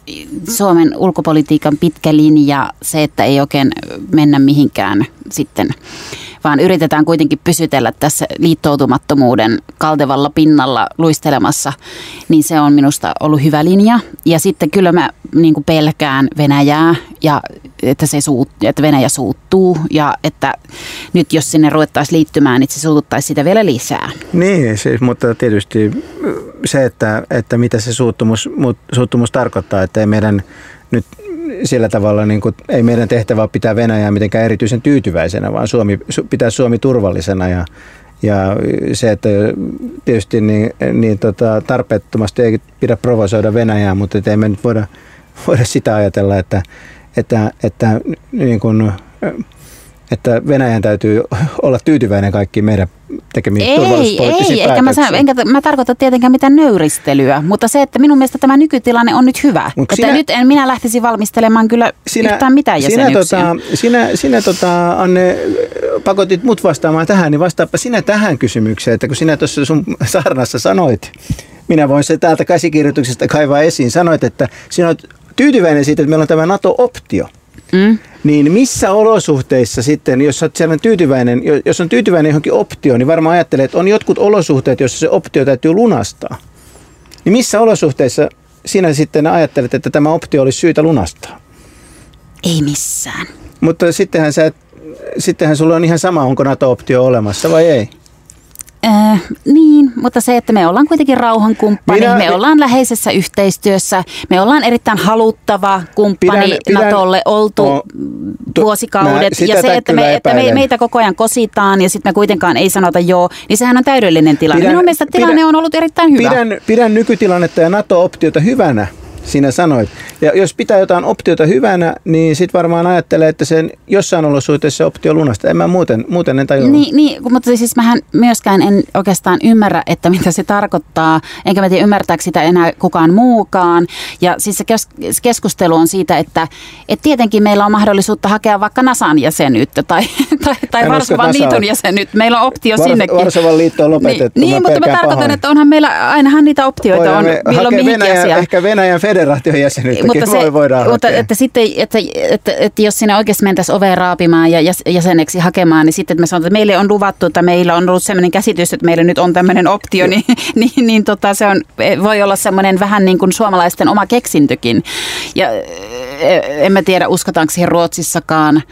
Suomen ulkopolitiikan pitkä linja, se, että ei oikein mennä mihinkään sitten vaan yritetään kuitenkin pysytellä tässä liittoutumattomuuden kaltevalla pinnalla luistelemassa, niin se on minusta ollut hyvä linja. Ja sitten kyllä mä niin kuin pelkään Venäjää ja että, se suut, että Venäjä suuttuu ja että nyt jos sinne ruvettaisiin liittymään, niin se suututtaisi sitä vielä lisää. Niin, siis, mutta tietysti se, että, että mitä se suuttumus, suuttumus tarkoittaa, että ei meidän nyt sillä tavalla niin kuin, ei meidän tehtävä ole pitää Venäjää mitenkään erityisen tyytyväisenä, vaan Suomi, pitää Suomi turvallisena ja, ja se, että tietysti niin, niin tota, tarpeettomasti ei pidä provosoida Venäjää, mutta ei me nyt voida, voida sitä ajatella, että, että, että niin kuin, että Venäjän täytyy olla tyytyväinen kaikkiin meidän tekemiin ei, turvallisuuspoliittisiin ei, eikä mä, enkä mä tarkoita tietenkään mitään nöyristelyä, mutta se, että minun mielestä tämä nykytilanne on nyt hyvä. Mut että sinä, nyt en minä lähtisi valmistelemaan kyllä sinä, yhtään mitään jäsenyksiä. Sinä, tota, sinä, sinä tota, Anne, pakotit mut vastaamaan tähän, niin vastaapa sinä tähän kysymykseen, että kun sinä tuossa sun saarnassa sanoit, minä voin se täältä käsikirjoituksesta kaivaa esiin, sanoit, että sinä olet tyytyväinen siitä, että meillä on tämä NATO-optio. Mm. Niin missä olosuhteissa sitten, jos olet tyytyväinen, jos on tyytyväinen johonkin optioon, niin varmaan ajattelee, että on jotkut olosuhteet, joissa se optio täytyy lunastaa. Niin missä olosuhteissa sinä sitten ajattelet, että tämä optio olisi syytä lunastaa? Ei missään. Mutta sittenhän, sä, sittenhän sulla on ihan sama, onko NATO-optio olemassa vai ei. Äh, niin, mutta se, että me ollaan kuitenkin rauhankumppani, Minä, me ollaan läheisessä yhteistyössä, me ollaan erittäin haluttava kumppani pidän, pidän, Natolle oltu o, tu, vuosikaudet. Ja se, että, me, että me, meitä koko ajan kositaan ja sitten me kuitenkaan ei sanota joo, niin sehän on täydellinen tilanne. Pidän, Minun mielestä tilanne pidän, on ollut erittäin hyvä. Pidän, pidän nykytilannetta ja NATO-optiota hyvänä sinä sanoit. Ja jos pitää jotain optiota hyvänä, niin sitten varmaan ajattelee, että sen jossain olosuhteessa optio lunasta. En mä muuten, muuten en tajua. Niin, niin, mutta siis mähän myöskään en oikeastaan ymmärrä, että mitä se tarkoittaa. Enkä mä tiedä ymmärtääkö sitä enää kukaan muukaan. Ja siis se keskustelu on siitä, että, että tietenkin meillä on mahdollisuutta hakea vaikka NASAn jäsenyyttä tai, tai, tai Varsovan liiton jäsenyyttä. Meillä on optio Vars- sinnekin. Varsovan liitto on lopetettu. Niin, niin mutta mä tarkoitan, pahoin. että onhan meillä, ainahan niitä optioita on milloin Venäjä. Ehkä Venäjän federaation jäsenyyttäkin mutta se, voi, voidaan mutta että sitten, että, että, että, jos sinne oikeasti mentäisiin oveen raapimaan ja jäseneksi hakemaan, niin sitten että me sanotaan, että meille on luvattu, että meillä on ollut sellainen käsitys, että meillä nyt on tämmöinen optio, niin, niin, niin tota, se on, voi olla semmoinen vähän niin kuin suomalaisten oma keksintökin. Ja en mä tiedä, uskotaanko siihen Ruotsissakaan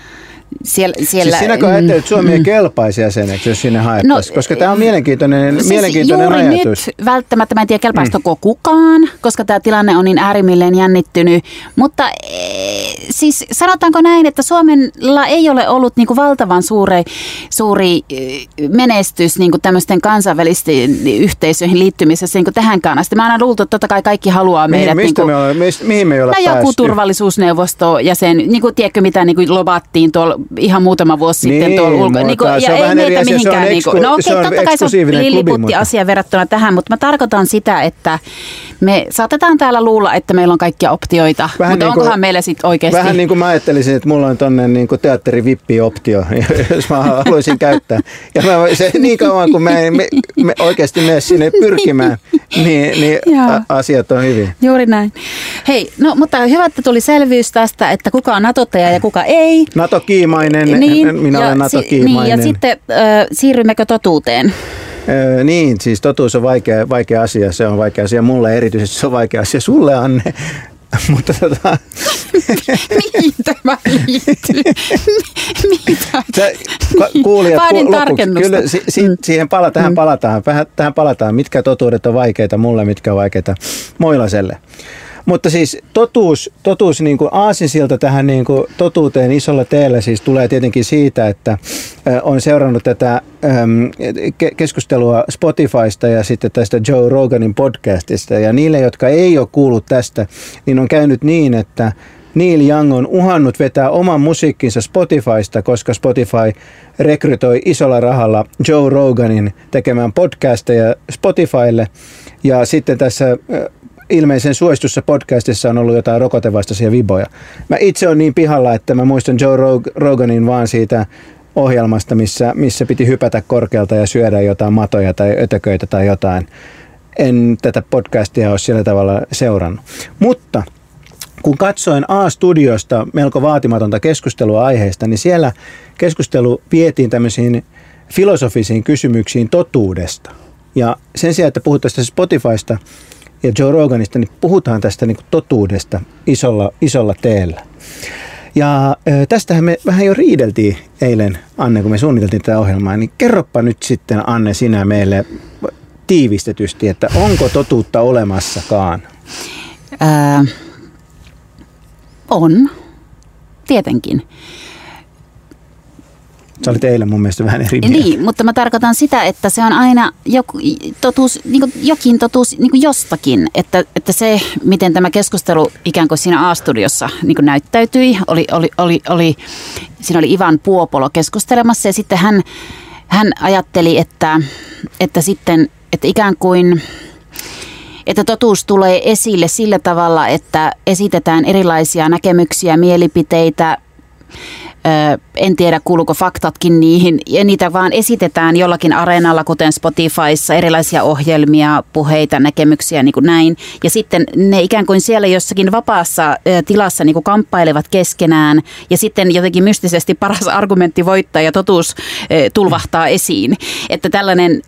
siellä, siellä, siis sinäkö ajattelet, että Suomi ei mm. kelpaisi jäseneksi, jos sinne haettaisiin? No, koska tämä on mielenkiintoinen, siis mielenkiintoinen juuri ajatus. nyt välttämättä, mä en tiedä kelpaisiko mm. kukaan, koska tämä tilanne on niin äärimmilleen jännittynyt. Mutta e, siis sanotaanko näin, että Suomella ei ole ollut niin kuin valtavan suuri, suuri e, menestys niin kuin tämmöisten kansainvälisten yhteisöihin liittymisessä niin kuin tähänkään asti. Mä aina luultu, että totta kai kaikki haluaa mihin, meidät. Mistä niin kuin, me ole, mistä, mihin me ei ole no, joku turvallisuusneuvosto jäsen, niin kuin tiedätkö mitä niin kuin lobattiin tuolla ihan muutama vuosi niin, sitten tuolla ulko. Niin kuin, ja ei meitä mihinkään. Niin kuin, no okei, okay, totta kai se on lilliputti asia verrattuna tähän, mutta mä tarkoitan sitä, että me saatetaan täällä luulla, että meillä on kaikkia optioita, vähän mutta niin onkohan meillä sitten oikeasti... Vähän niin kuin mä ajattelisin, että mulla on tonne niin kuin teatterivippi-optio, jos mä haluaisin käyttää. Ja mä, se, niin kauan kun mä en me, me oikeasti mene sinne pyrkimään, niin, niin asiat on hyvin. Juuri näin. Hei, no mutta hyvä, että tuli selvyys tästä, että kuka on natottaja ja kuka ei. Nato-kiimainen, niin, minä olen Nato-kiimainen. Niin, ja sitten äh, siirrymmekö totuuteen? Öö, niin, siis totuus on vaikea, vaikea asia. Se on vaikea asia mulle erityisesti, se on vaikea asia sulle, Anne. Mutta tota... Mihin tämä liittyy? Mitä? Sä, kuulijat, Vaadin lopuksi, kyllä si, si, mm. siihen pala, tähän, mm. palataan, tähän palataan. Mitkä totuudet on vaikeita mulle, mitkä on vaikeita Moilaselle. Mutta siis totuus, totuus niin kuin aasinsilta tähän niin kuin totuuteen isolla teellä siis tulee tietenkin siitä, että on seurannut tätä keskustelua Spotifysta ja sitten tästä Joe Roganin podcastista. Ja niille, jotka ei ole kuullut tästä, niin on käynyt niin, että Neil Young on uhannut vetää oman musiikkinsa Spotifysta, koska Spotify rekrytoi isolla rahalla Joe Roganin tekemään podcasteja Spotifylle. Ja sitten tässä ilmeisen suositussa podcastissa on ollut jotain rokotevastaisia viboja. Mä itse on niin pihalla, että mä muistan Joe Roganin vaan siitä ohjelmasta, missä, missä piti hypätä korkealta ja syödä jotain matoja tai ötököitä tai jotain. En tätä podcastia ole sillä tavalla seurannut. Mutta kun katsoin A-studiosta melko vaatimatonta keskustelua aiheesta, niin siellä keskustelu vietiin tämmöisiin filosofisiin kysymyksiin totuudesta. Ja sen sijaan, että puhutaan Spotifysta ja Joe Roganista, niin puhutaan tästä niin totuudesta isolla, isolla teellä. Ja tästähän me vähän jo riideltiin eilen, Anne, kun me suunniteltiin tätä ohjelmaa, niin kerropa nyt sitten, Anne, sinä meille tiivistetysti, että onko totuutta olemassakaan? Ää, on, tietenkin. Sä olit eilen mun mielestä vähän eri mieltä. Niin, mutta mä tarkoitan sitä, että se on aina joku, totuus, niin kuin jokin totuus niin kuin jostakin. Että, että se, miten tämä keskustelu ikään kuin siinä A-studiossa niin kuin näyttäytyi, oli, oli, oli, oli, siinä oli Ivan Puopolo keskustelemassa ja sitten hän, hän ajatteli, että, että sitten, että ikään kuin että totuus tulee esille sillä tavalla, että esitetään erilaisia näkemyksiä, mielipiteitä, en tiedä kuuluuko faktatkin niihin, ja niitä vaan esitetään jollakin areenalla, kuten Spotifyssa, erilaisia ohjelmia, puheita, näkemyksiä, niin kuin näin. Ja sitten ne ikään kuin siellä jossakin vapaassa tilassa niin kuin kamppailevat keskenään, ja sitten jotenkin mystisesti paras argumentti voittaa ja totuus tulvahtaa esiin. Että tällainen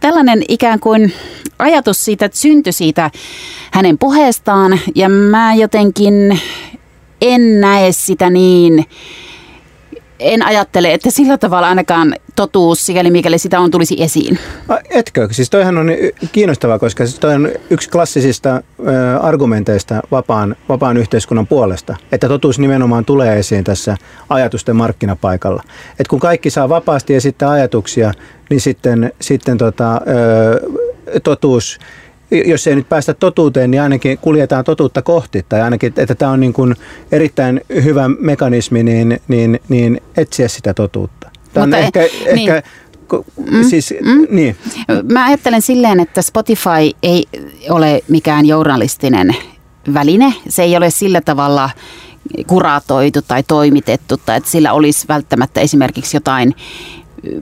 tällainen ikään kuin ajatus siitä, että syntyi siitä hänen puheestaan ja mä jotenkin en näe sitä niin, en ajattele, että sillä tavalla ainakaan totuus, sikäli mikäli sitä on, tulisi esiin. Etkö? Siis toihan on kiinnostavaa, koska siis toi on yksi klassisista argumenteista vapaan, vapaan yhteiskunnan puolesta, että totuus nimenomaan tulee esiin tässä ajatusten markkinapaikalla. Et kun kaikki saa vapaasti esittää ajatuksia, niin sitten, sitten tota, totuus jos ei nyt päästä totuuteen, niin ainakin kuljetaan totuutta kohti. Tai ainakin, että tämä on niin kuin erittäin hyvä mekanismi niin, niin, niin etsiä sitä totuutta. Tämä Mutta on ehkä, niin. ehkä Mm, siis, mm. Niin. Mä ajattelen silleen, että Spotify ei ole mikään journalistinen väline. Se ei ole sillä tavalla kuratoitu tai toimitettu, tai että sillä olisi välttämättä esimerkiksi jotain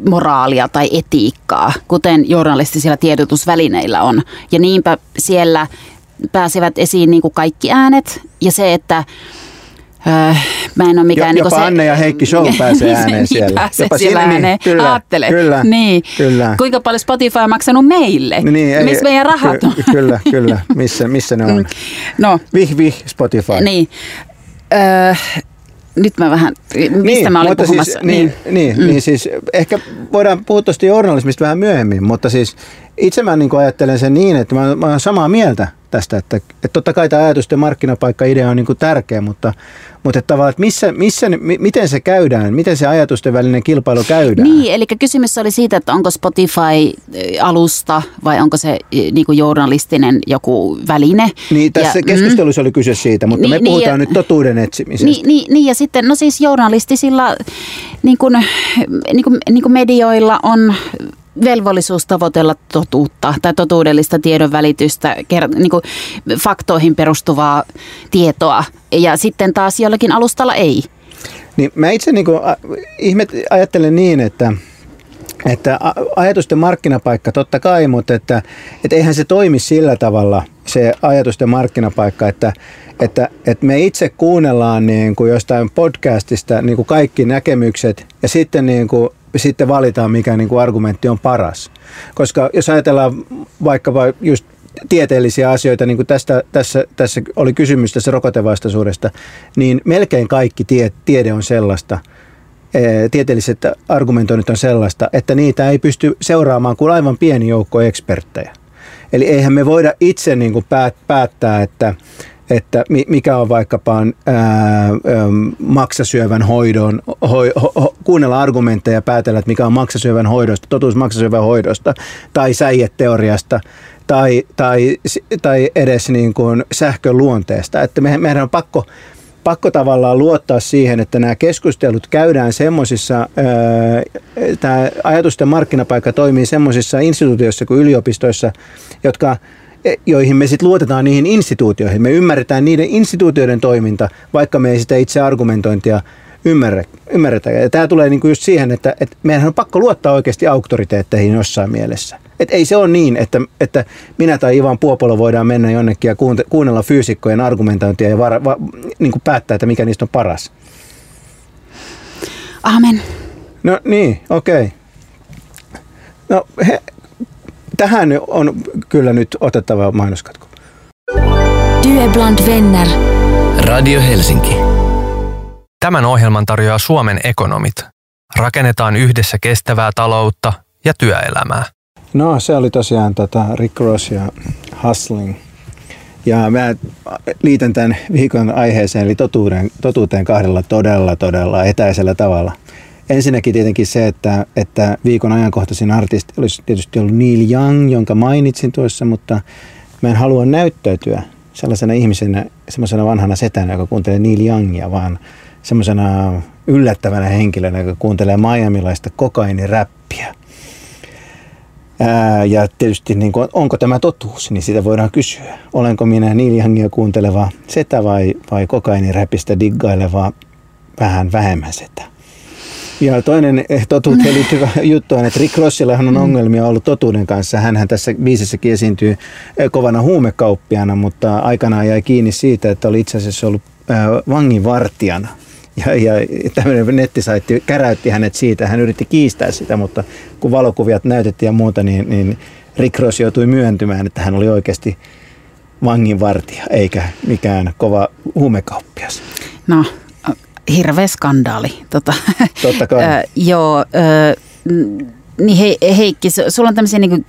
moraalia tai etiikkaa, kuten journalistisilla tiedotusvälineillä on. Ja niinpä siellä pääsevät esiin niin kuin kaikki äänet ja se, että Öö, mä en ole mikään... Jo, jopa niin se, Anne ja Heikki Show pääsee ääneen niin siellä. Pääsee jopa siellä ääneen. Niin, kyllä, Aattele. Kyllä, niin. kyllä. Kuinka paljon Spotify on maksanut meille? Niin, Missä meidän rahat on? Kyllä, kyllä. Missä, missä ne on? No. Vih, vih, Spotify. Niin. Öö, nyt mä vähän, mistä niin, mä olin mutta siis puhumassa? Siis, niin, niin, niin, mm. niin siis ehkä voidaan puhua tuosta journalismista vähän myöhemmin, mutta siis itse mä niin ajattelen sen niin, että mä, mä olen samaa mieltä tästä, että, että totta kai tämä ajatusten markkinapaikka-idea on niin kuin tärkeä, mutta, mutta että tavallaan, että missä, missä, miten se käydään, miten se ajatusten välinen kilpailu käydään? Niin, eli kysymys oli siitä, että onko Spotify-alusta vai onko se niin kuin journalistinen joku väline. Niin, tässä ja, keskustelussa mm, oli kyse siitä, mutta niin, me puhutaan niin, nyt totuuden etsimisestä. Niin, niin, niin, ja sitten, no siis journalistisilla niin kuin, niin kuin, niin kuin medioilla on velvollisuus tavoitella totuutta tai totuudellista tiedon välitystä, niin kuin faktoihin perustuvaa tietoa ja sitten taas jollakin alustalla ei. Niin mä itse niin kuin, ihmet, ajattelen niin, että että ajatusten markkinapaikka totta kai, mutta että, että eihän se toimi sillä tavalla se ajatusten markkinapaikka, että, että, että me itse kuunnellaan niin kuin jostain podcastista niin kuin kaikki näkemykset ja sitten niin kuin sitten valitaan, mikä niin kuin argumentti on paras. Koska jos ajatellaan vaikkapa just tieteellisiä asioita, niin kuin tästä, tässä, tässä oli kysymys tässä rokotevastaisuudesta, niin melkein kaikki tie, tiede on sellaista, tieteelliset argumentoinnit on sellaista, että niitä ei pysty seuraamaan kuin aivan pieni joukko eksperttejä. Eli eihän me voida itse niin kuin päättää, että, että mikä on vaikkapa ää, maksasyövän hoidon, ho, ho, kuunnella argumentteja ja päätellä, että mikä on maksasyövän hoidosta, totuus maksasyövän hoidosta tai säijeteoriasta tai, tai, tai edes niin kuin sähkön luonteesta. Että me, meidän on pakko, pakko tavallaan luottaa siihen, että nämä keskustelut käydään semmoisissa, tämä ajatusten markkinapaikka toimii semmoisissa instituutioissa kuin yliopistoissa, jotka joihin me sitten luotetaan niihin instituutioihin. Me ymmärretään niiden instituutioiden toiminta, vaikka me ei sitä itse argumentointia ymmärrä, ymmärretä. Ja tämä tulee niinku just siihen, että, että meidän on pakko luottaa oikeasti auktoriteetteihin jossain mielessä. Et ei se ole niin, että, että minä tai Ivan Puopolo voidaan mennä jonnekin ja kuunnella fyysikkojen argumentointia ja var, va, niin kuin päättää, että mikä niistä on paras. Amen. No niin, okei. Okay. No he, tähän on kyllä nyt otettava mainoskatko. Du bland vänner. Radio Helsinki. Tämän ohjelman tarjoaa Suomen ekonomit. Rakennetaan yhdessä kestävää taloutta ja työelämää. No se oli tosiaan tota Rick Ross ja Hustling. Ja mä liitän tämän viikon aiheeseen eli totuuden, totuuteen kahdella todella todella etäisellä tavalla – Ensinnäkin tietenkin se, että, että viikon ajankohtaisin artisti olisi tietysti ollut Neil Young, jonka mainitsin tuossa, mutta mä en halua näyttäytyä sellaisena ihmisenä, semmoisena vanhana setänä, joka kuuntelee Neil Youngia, vaan semmoisena yllättävänä henkilönä, joka kuuntelee Miamilaista kokainiräppiä. Ää, ja tietysti niin kuin, onko tämä totuus, niin sitä voidaan kysyä. Olenko minä Neil Youngia kuunteleva setä vai, vai kokainiräpistä diggaileva vähän vähemmän setä? Ja toinen eh, totuuteen liittyvä juttu on, että Rick Rossillahan on mm. ongelmia ollut totuuden kanssa. Hänhän tässä biisissäkin esiintyy eh, kovana huumekauppiana, mutta aikanaan jäi kiinni siitä, että oli itse asiassa ollut äh, vanginvartijana. Ja, ja tämmöinen nettisaitti käräytti hänet siitä. Hän yritti kiistää sitä, mutta kun valokuviat näytettiin ja muuta, niin, niin Rick Ross joutui myöntymään, että hän oli oikeasti vanginvartija, eikä mikään kova huumekauppias. No, hirveä skandaali. Tota, Totta kai. ö, joo, ö, niin he, Heikki, sulla on tämmöisiä niinku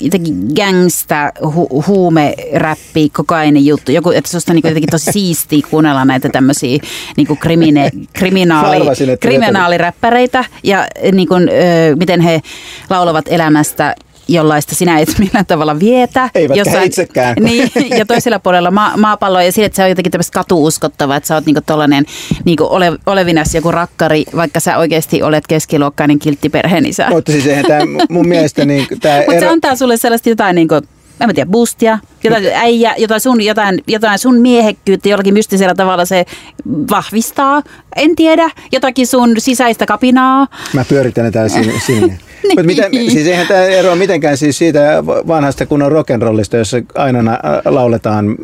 gangsta, hu, huumeräppi, kokainen juttu. Joku, että susta niinku jotenkin tosi siistiä kuunnella näitä tämmöisiä niinku krimine, kriminaali, kriminaaliräppäreitä ja niinku, ö, miten he laulavat elämästä jollaista sinä et millään tavalla vietä. Eivätkä jossain, itsekään. Niin, ja toisella puolella ma- maapalloa ja sille, että se on jotenkin tämmöistä katuuskottava, että sä oot niinku tollanen niinku ole, olevinas joku rakkari, vaikka sä oikeasti olet keskiluokkainen kilttiperheen isä. Mutta siis eihän tämä mun mielestä... Niin, tää Mutta ero... se antaa sulle sellaista jotain niinku, en mä tiedä, boostia, jotain äijä, jotain sun, jotain, jotain sun miehekkyyttä jollakin mystisellä tavalla se vahvistaa. En tiedä, jotakin sun sisäistä kapinaa. Mä pyöritän täällä sinne. Mutta miten, niin. siis eihän tämä eroa mitenkään siis siitä vanhasta kunnon rock'n'rollista, jossa aina lauletaan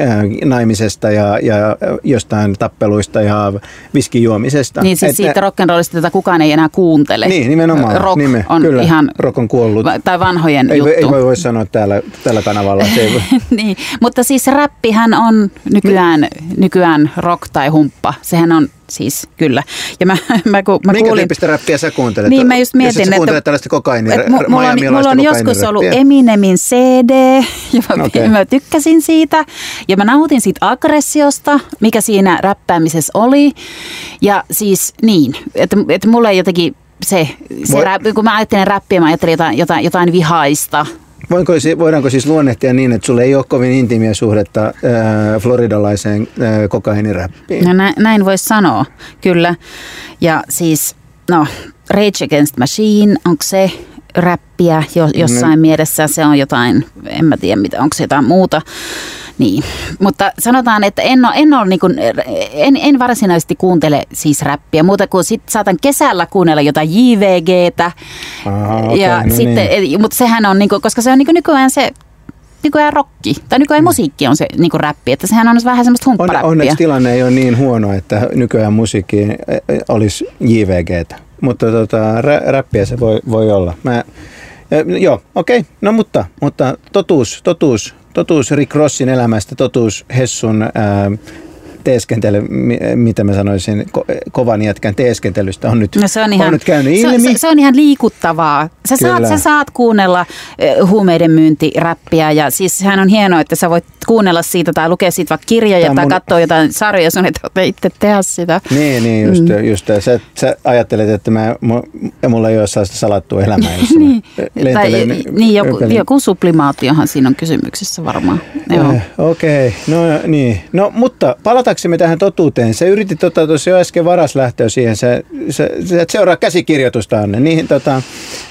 äh, naimisesta ja, ja jostain tappeluista ja viskijuomisesta. Niin siis että, siitä rock'n'rollista, jota kukaan ei enää kuuntele. Niin, nimenomaan. Rock nime, on kyllä, ihan... Rock on kuollut. Tai vanhojen ei, juttu. Ei voi, voi sanoa täällä, tällä kanavalla. Niin, mutta siis räppihän on nykyään, nykyään rock tai humppa. Sehän on siis kyllä. Ja mä, mä, kun, mä Minkä kuulin, tyyppistä räppiä sä kuuntelet? Niin mä just mietin, jos että... tällaista kokaini, että mulla, on, mulla on joskus ollut Eminemin CD, ja mä, okay. mä tykkäsin siitä. Ja mä nautin siitä aggressiosta, mikä siinä räppäämisessä oli. Ja siis niin, että, että mulla ei jotenkin se, se Voi... rap, kun mä ajattelen räppiä, mä ajattelin jotain, jotain, jotain vihaista. Voinko, voidaanko siis luonnehtia niin, että sulle ei ole kovin intiimiä suhdetta äh, floridalaiseen äh, kokainiräppiin? No nä, näin voisi sanoa, kyllä. Ja siis, no, Rage Against Machine, onko se räppiä jo, jossain mm. mielessä? Se on jotain, en mä tiedä, mitä, onko se jotain muuta. Niin, mutta sanotaan, että en, ole, en, ole niin kuin, en, en varsinaisesti kuuntele siis räppiä, muuta kuin sit saatan kesällä kuunnella jotain JVGtä. Aha, okay, ja no sitten, niin. Mutta sehän on, niin kuin, koska se on niin kuin nykyään se nykyään rokki, tai nykyään mm. musiikki on se niin kuin räppi, että sehän on vähän semmoista humpparäppiä. On, onneksi tilanne ei ole niin huono, että nykyään musiikki e, e, olisi JVGtä, mutta tota, rä, räppiä se voi, voi olla. Mä, joo, okei, okay. no mutta, mutta totuus, totuus totuus Rick Rossin elämästä, totuus Hessun ää, teeskentely, mitä mä sanoisin, ko- kovan jätkän teeskentelystä on nyt, no se on, ihan, on nyt käynyt ilmi. Se, se, se on ihan liikuttavaa. Sä saat, sä saat kuunnella eh, huumeiden myyntiräppiä ja siis sehän on hienoa, että sä voit kuunnella siitä tai lukea siitä vaikka kirjoja Tää tai mun- katsoa jotain sarjoja, sun tarvitse itse tehdä sitä. Niin, niin just, mm. just sä, sä ajattelet, että mä, mulla ei ole sellaista salattua elämää, jossa niin, mä tai, lentelen niin joku, joku sublimaatiohan siinä on kysymyksessä varmaan. Eh, Okei, okay. no niin. No mutta palataksemme tähän totuuteen. Se yritti tota, tuossa jo äsken varas lähteä siihen. Se, se, se seuraa käsikirjoitusta Anne. Niihin tota,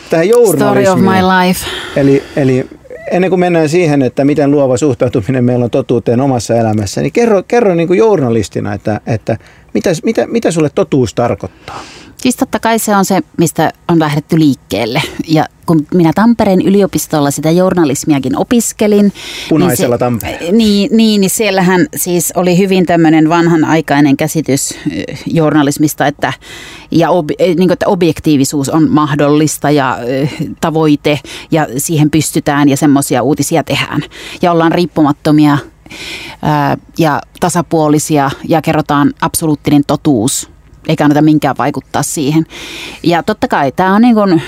tähän Story of my life. Eli, eli ennen kuin mennään siihen, että miten luova suhtautuminen meillä on totuuteen omassa elämässä, niin kerro, kerro niin kuin journalistina, että, että mitä, mitä, mitä sulle totuus tarkoittaa? Siis totta kai se on se, mistä on lähdetty liikkeelle. Ja kun minä Tampereen yliopistolla sitä journalismiakin opiskelin. Punaisella niin Tampereella. Niin, niin, niin siellähän siis oli hyvin tämmöinen vanhanaikainen käsitys journalismista, että, ja ob, niin kuin, että objektiivisuus on mahdollista ja tavoite ja siihen pystytään ja semmoisia uutisia tehdään. Ja ollaan riippumattomia ja tasapuolisia ja kerrotaan absoluuttinen totuus eikä anneta minkään vaikuttaa siihen. Ja totta kai tämä on niin kuin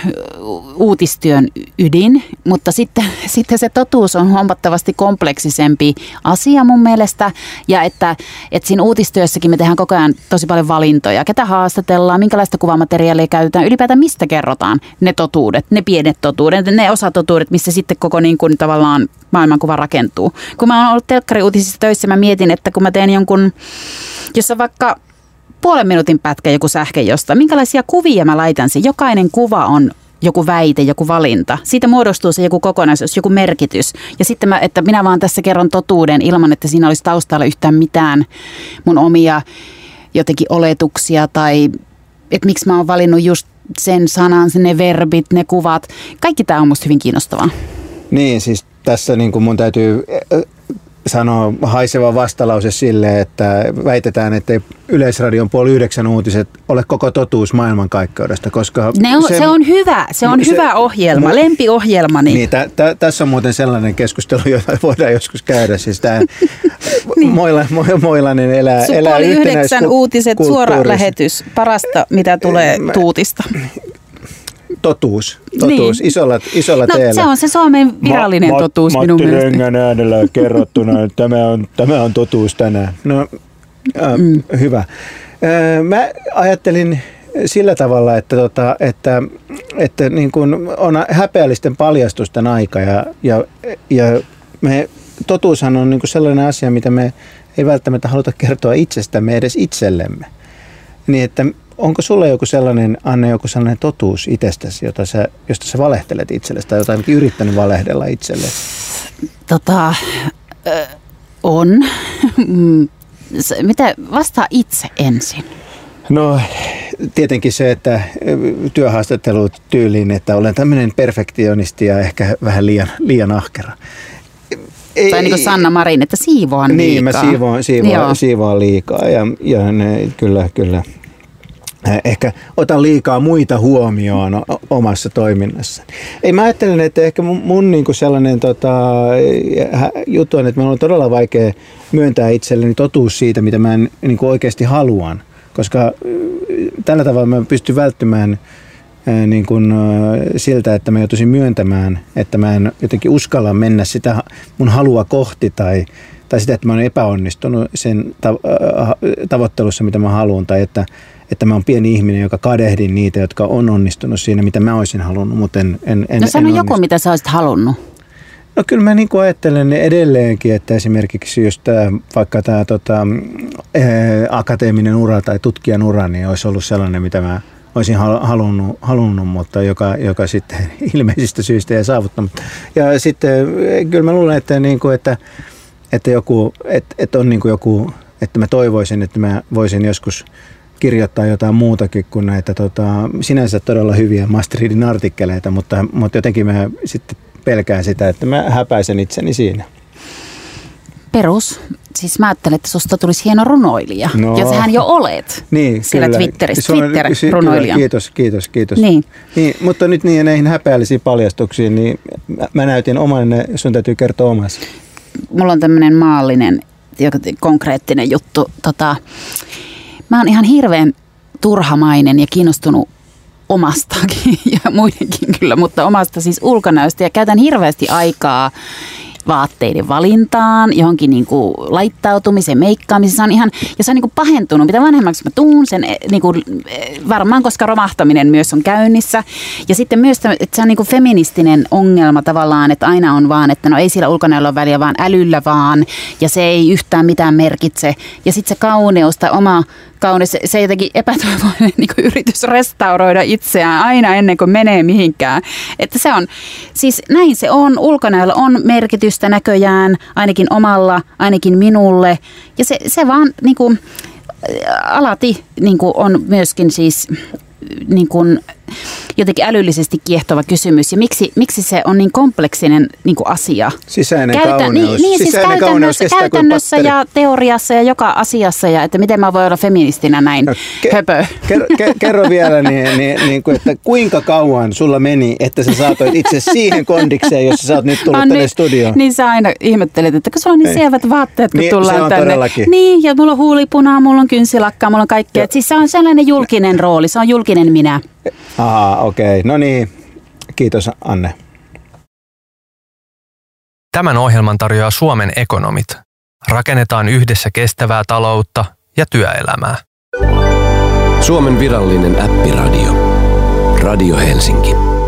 uutistyön ydin, mutta sitten, sitten se totuus on huomattavasti kompleksisempi asia mun mielestä. Ja että, että siinä uutistyössäkin me tehdään koko ajan tosi paljon valintoja. Ketä haastatellaan, minkälaista kuvamateriaalia käytetään, ylipäätään mistä kerrotaan ne totuudet, ne pienet totuudet, ne osatotuudet, missä sitten koko niin kuin tavallaan maailmankuva rakentuu. Kun mä oon ollut telkkariuutisissa töissä, mä mietin, että kun mä teen jonkun, jossa vaikka puolen minuutin pätkä joku sähke jostain. Minkälaisia kuvia mä laitan siihen? Jokainen kuva on joku väite, joku valinta. Siitä muodostuu se joku kokonaisuus, joku merkitys. Ja sitten mä, että minä vaan tässä kerron totuuden ilman, että siinä olisi taustalla yhtään mitään mun omia jotenkin oletuksia tai että miksi mä oon valinnut just sen sanan, ne verbit, ne kuvat. Kaikki tämä on musta hyvin kiinnostavaa. Niin, siis tässä niin kuin mun täytyy sanoa haiseva vastalause sille, että väitetään, että Yleisradion puoli yhdeksän uutiset ole koko totuus maailmankaikkeudesta, koska... Ne on, se, se on hyvä, se on se- hyvä ohjelma, mu- lempiohjelmani. Niin, tä, tä, tässä on muuten sellainen keskustelu, jota voidaan joskus käydä. Siis tämä Moila, Mo- Moilanen elää, Sun elää puoli yhdeksän uutiset, suora lähetys, parasta mitä tulee Mä- tuutista. Totuus, totuus, Niin. isolla, isolla No teellä. se on se Suomen virallinen Ma- totuus Matti minun mielestä. Rengän äänellä kerrottuna, että tämä on, tämä on totuus tänään. No, äh, mm. hyvä. Äh, mä ajattelin sillä tavalla, että, tota, että, että niin kun on häpeällisten paljastusten aika ja, ja, ja me, totuushan on niin sellainen asia, mitä me ei välttämättä haluta kertoa itsestämme edes itsellemme. Niin että onko sulla joku sellainen, Anne, joku sellainen totuus itsestäsi, jota sä, josta sä valehtelet itsellesi tai jota ainakin yrittänyt valehdella itsellesi? Tota, ö, on. Mm, Mitä, vastaa itse ensin. No tietenkin se, että työhaastattelut tyyliin, että olen tämmöinen perfektionisti ja ehkä vähän liian, liian ahkera. Ei, Tai niin kuin Sanna Marin, että siivoan Niin, mä liikaa. siivoan, Joo. siivoan, siivoan liikaa ja, ja ne, kyllä, kyllä. Äh, Ehkä otan liikaa muita huomioon omassa toiminnassa. Ei mä ajattelen, että ehkä mun, mun niinku sellainen tota, hä- juttu on, että minun on todella vaikea myöntää itselleni totuus siitä, mitä mä en, niinku oikeasti haluan. Koska äh, tällä tavalla mä pystyn välttymään ää, niin kuin, siltä, että mä joutuisin myöntämään, että mä en jotenkin uskalla mennä sitä mun halua kohti tai, tai sitä, että mä oon epäonnistunut sen tavoittelussa, mitä mä haluan, tai että, että mä oon pieni ihminen, joka kadehdin niitä, jotka on onnistunut siinä, mitä mä olisin halunnut, mutta en, en, en No sano en joku, mitä sä olisit halunnut. No kyllä mä niin ajattelen edelleenkin, että esimerkiksi just tää, vaikka tämä tota, ää, akateeminen ura tai tutkijan ura, niin olisi ollut sellainen, mitä mä olisin hal- halunnut, halunnut mutta joka, joka sitten ilmeisistä syistä ei saavuttanut. Ja sitten eh, kyllä mä luulen, että, niin kuin, että, että, joku, että, että on niin kuin joku, että mä toivoisin, että mä voisin joskus kirjoittaa jotain muutakin kuin näitä tota, sinänsä todella hyviä Mastridin artikkeleita, mutta, mutta jotenkin mä sitten pelkään sitä, että mä häpäisen itseni siinä. Perus. Siis mä ajattelen, että susta tulisi hieno runoilija. No. Ja sähän jo olet Niin, siellä kyllä. Twitterissä. Se on- Twitter si- runoilija. kyllä, Kiitos, kiitos, kiitos. Niin. niin. Mutta nyt niin näihin häpeällisiin paljastuksiin, niin mä- mä näytin oman, sun täytyy kertoa omassa. Mulla on tämmöinen maallinen, konkreettinen juttu. Tota, mä oon ihan hirveän turhamainen ja kiinnostunut omastakin ja muidenkin kyllä, mutta omasta siis ulkonäöstä. Ja käytän hirveästi aikaa vaatteiden valintaan, johonkin niin kuin laittautumiseen, meikkaamiseen. Se on ihan, ja se on niin kuin pahentunut. Mitä vanhemmaksi mä tuun, sen eh, niin kuin, eh, varmaan koska romahtaminen myös on käynnissä. Ja sitten myös, että se on niin kuin feministinen ongelma tavallaan, että aina on vaan, että no ei sillä ulkonäöllä ole väliä, vaan älyllä vaan. Ja se ei yhtään mitään merkitse. Ja sitten se kauneus tai oma kaunis. Se, jotenkin epätoivoinen niin yritys restauroida itseään aina ennen kuin menee mihinkään. Että se on, siis näin se on. Ulkonäöllä on merkitystä näköjään, ainakin omalla, ainakin minulle. Ja se, se vaan niin kuin, alati niin kuin on myöskin siis niin kuin, jotenkin älyllisesti kiehtova kysymys ja miksi, miksi se on niin kompleksinen niin kuin asia? Sisäinen Käytä, kauneus. Niin, niin siis Sisäinen käytännössä, käytännössä ja teoriassa ja joka asiassa ja että miten mä voin olla feministinä näin no, ke- höpö. Kerro, ke- kerro vielä, niin, niin, niin kuin, että kuinka kauan sulla meni, että sä saatoit itse siihen kondikseen, jossa sä oot nyt tullut no, tänne niin, studioon? Niin sä aina ihmettelet, että kun sulla on niin, niin. selvät vaatteet, kun niin, tullaan tänne. Todellakin. Niin, ja mulla on huulipunaa, mulla on kynsilakkaa, mulla on kaikkea. Siis se on sellainen julkinen rooli, se on julkinen minä. Aha, okei. Okay. No niin, kiitos Anne. Tämän ohjelman tarjoaa Suomen ekonomit. Rakennetaan yhdessä kestävää taloutta ja työelämää. Suomen virallinen äppiradio. Radio Helsinki.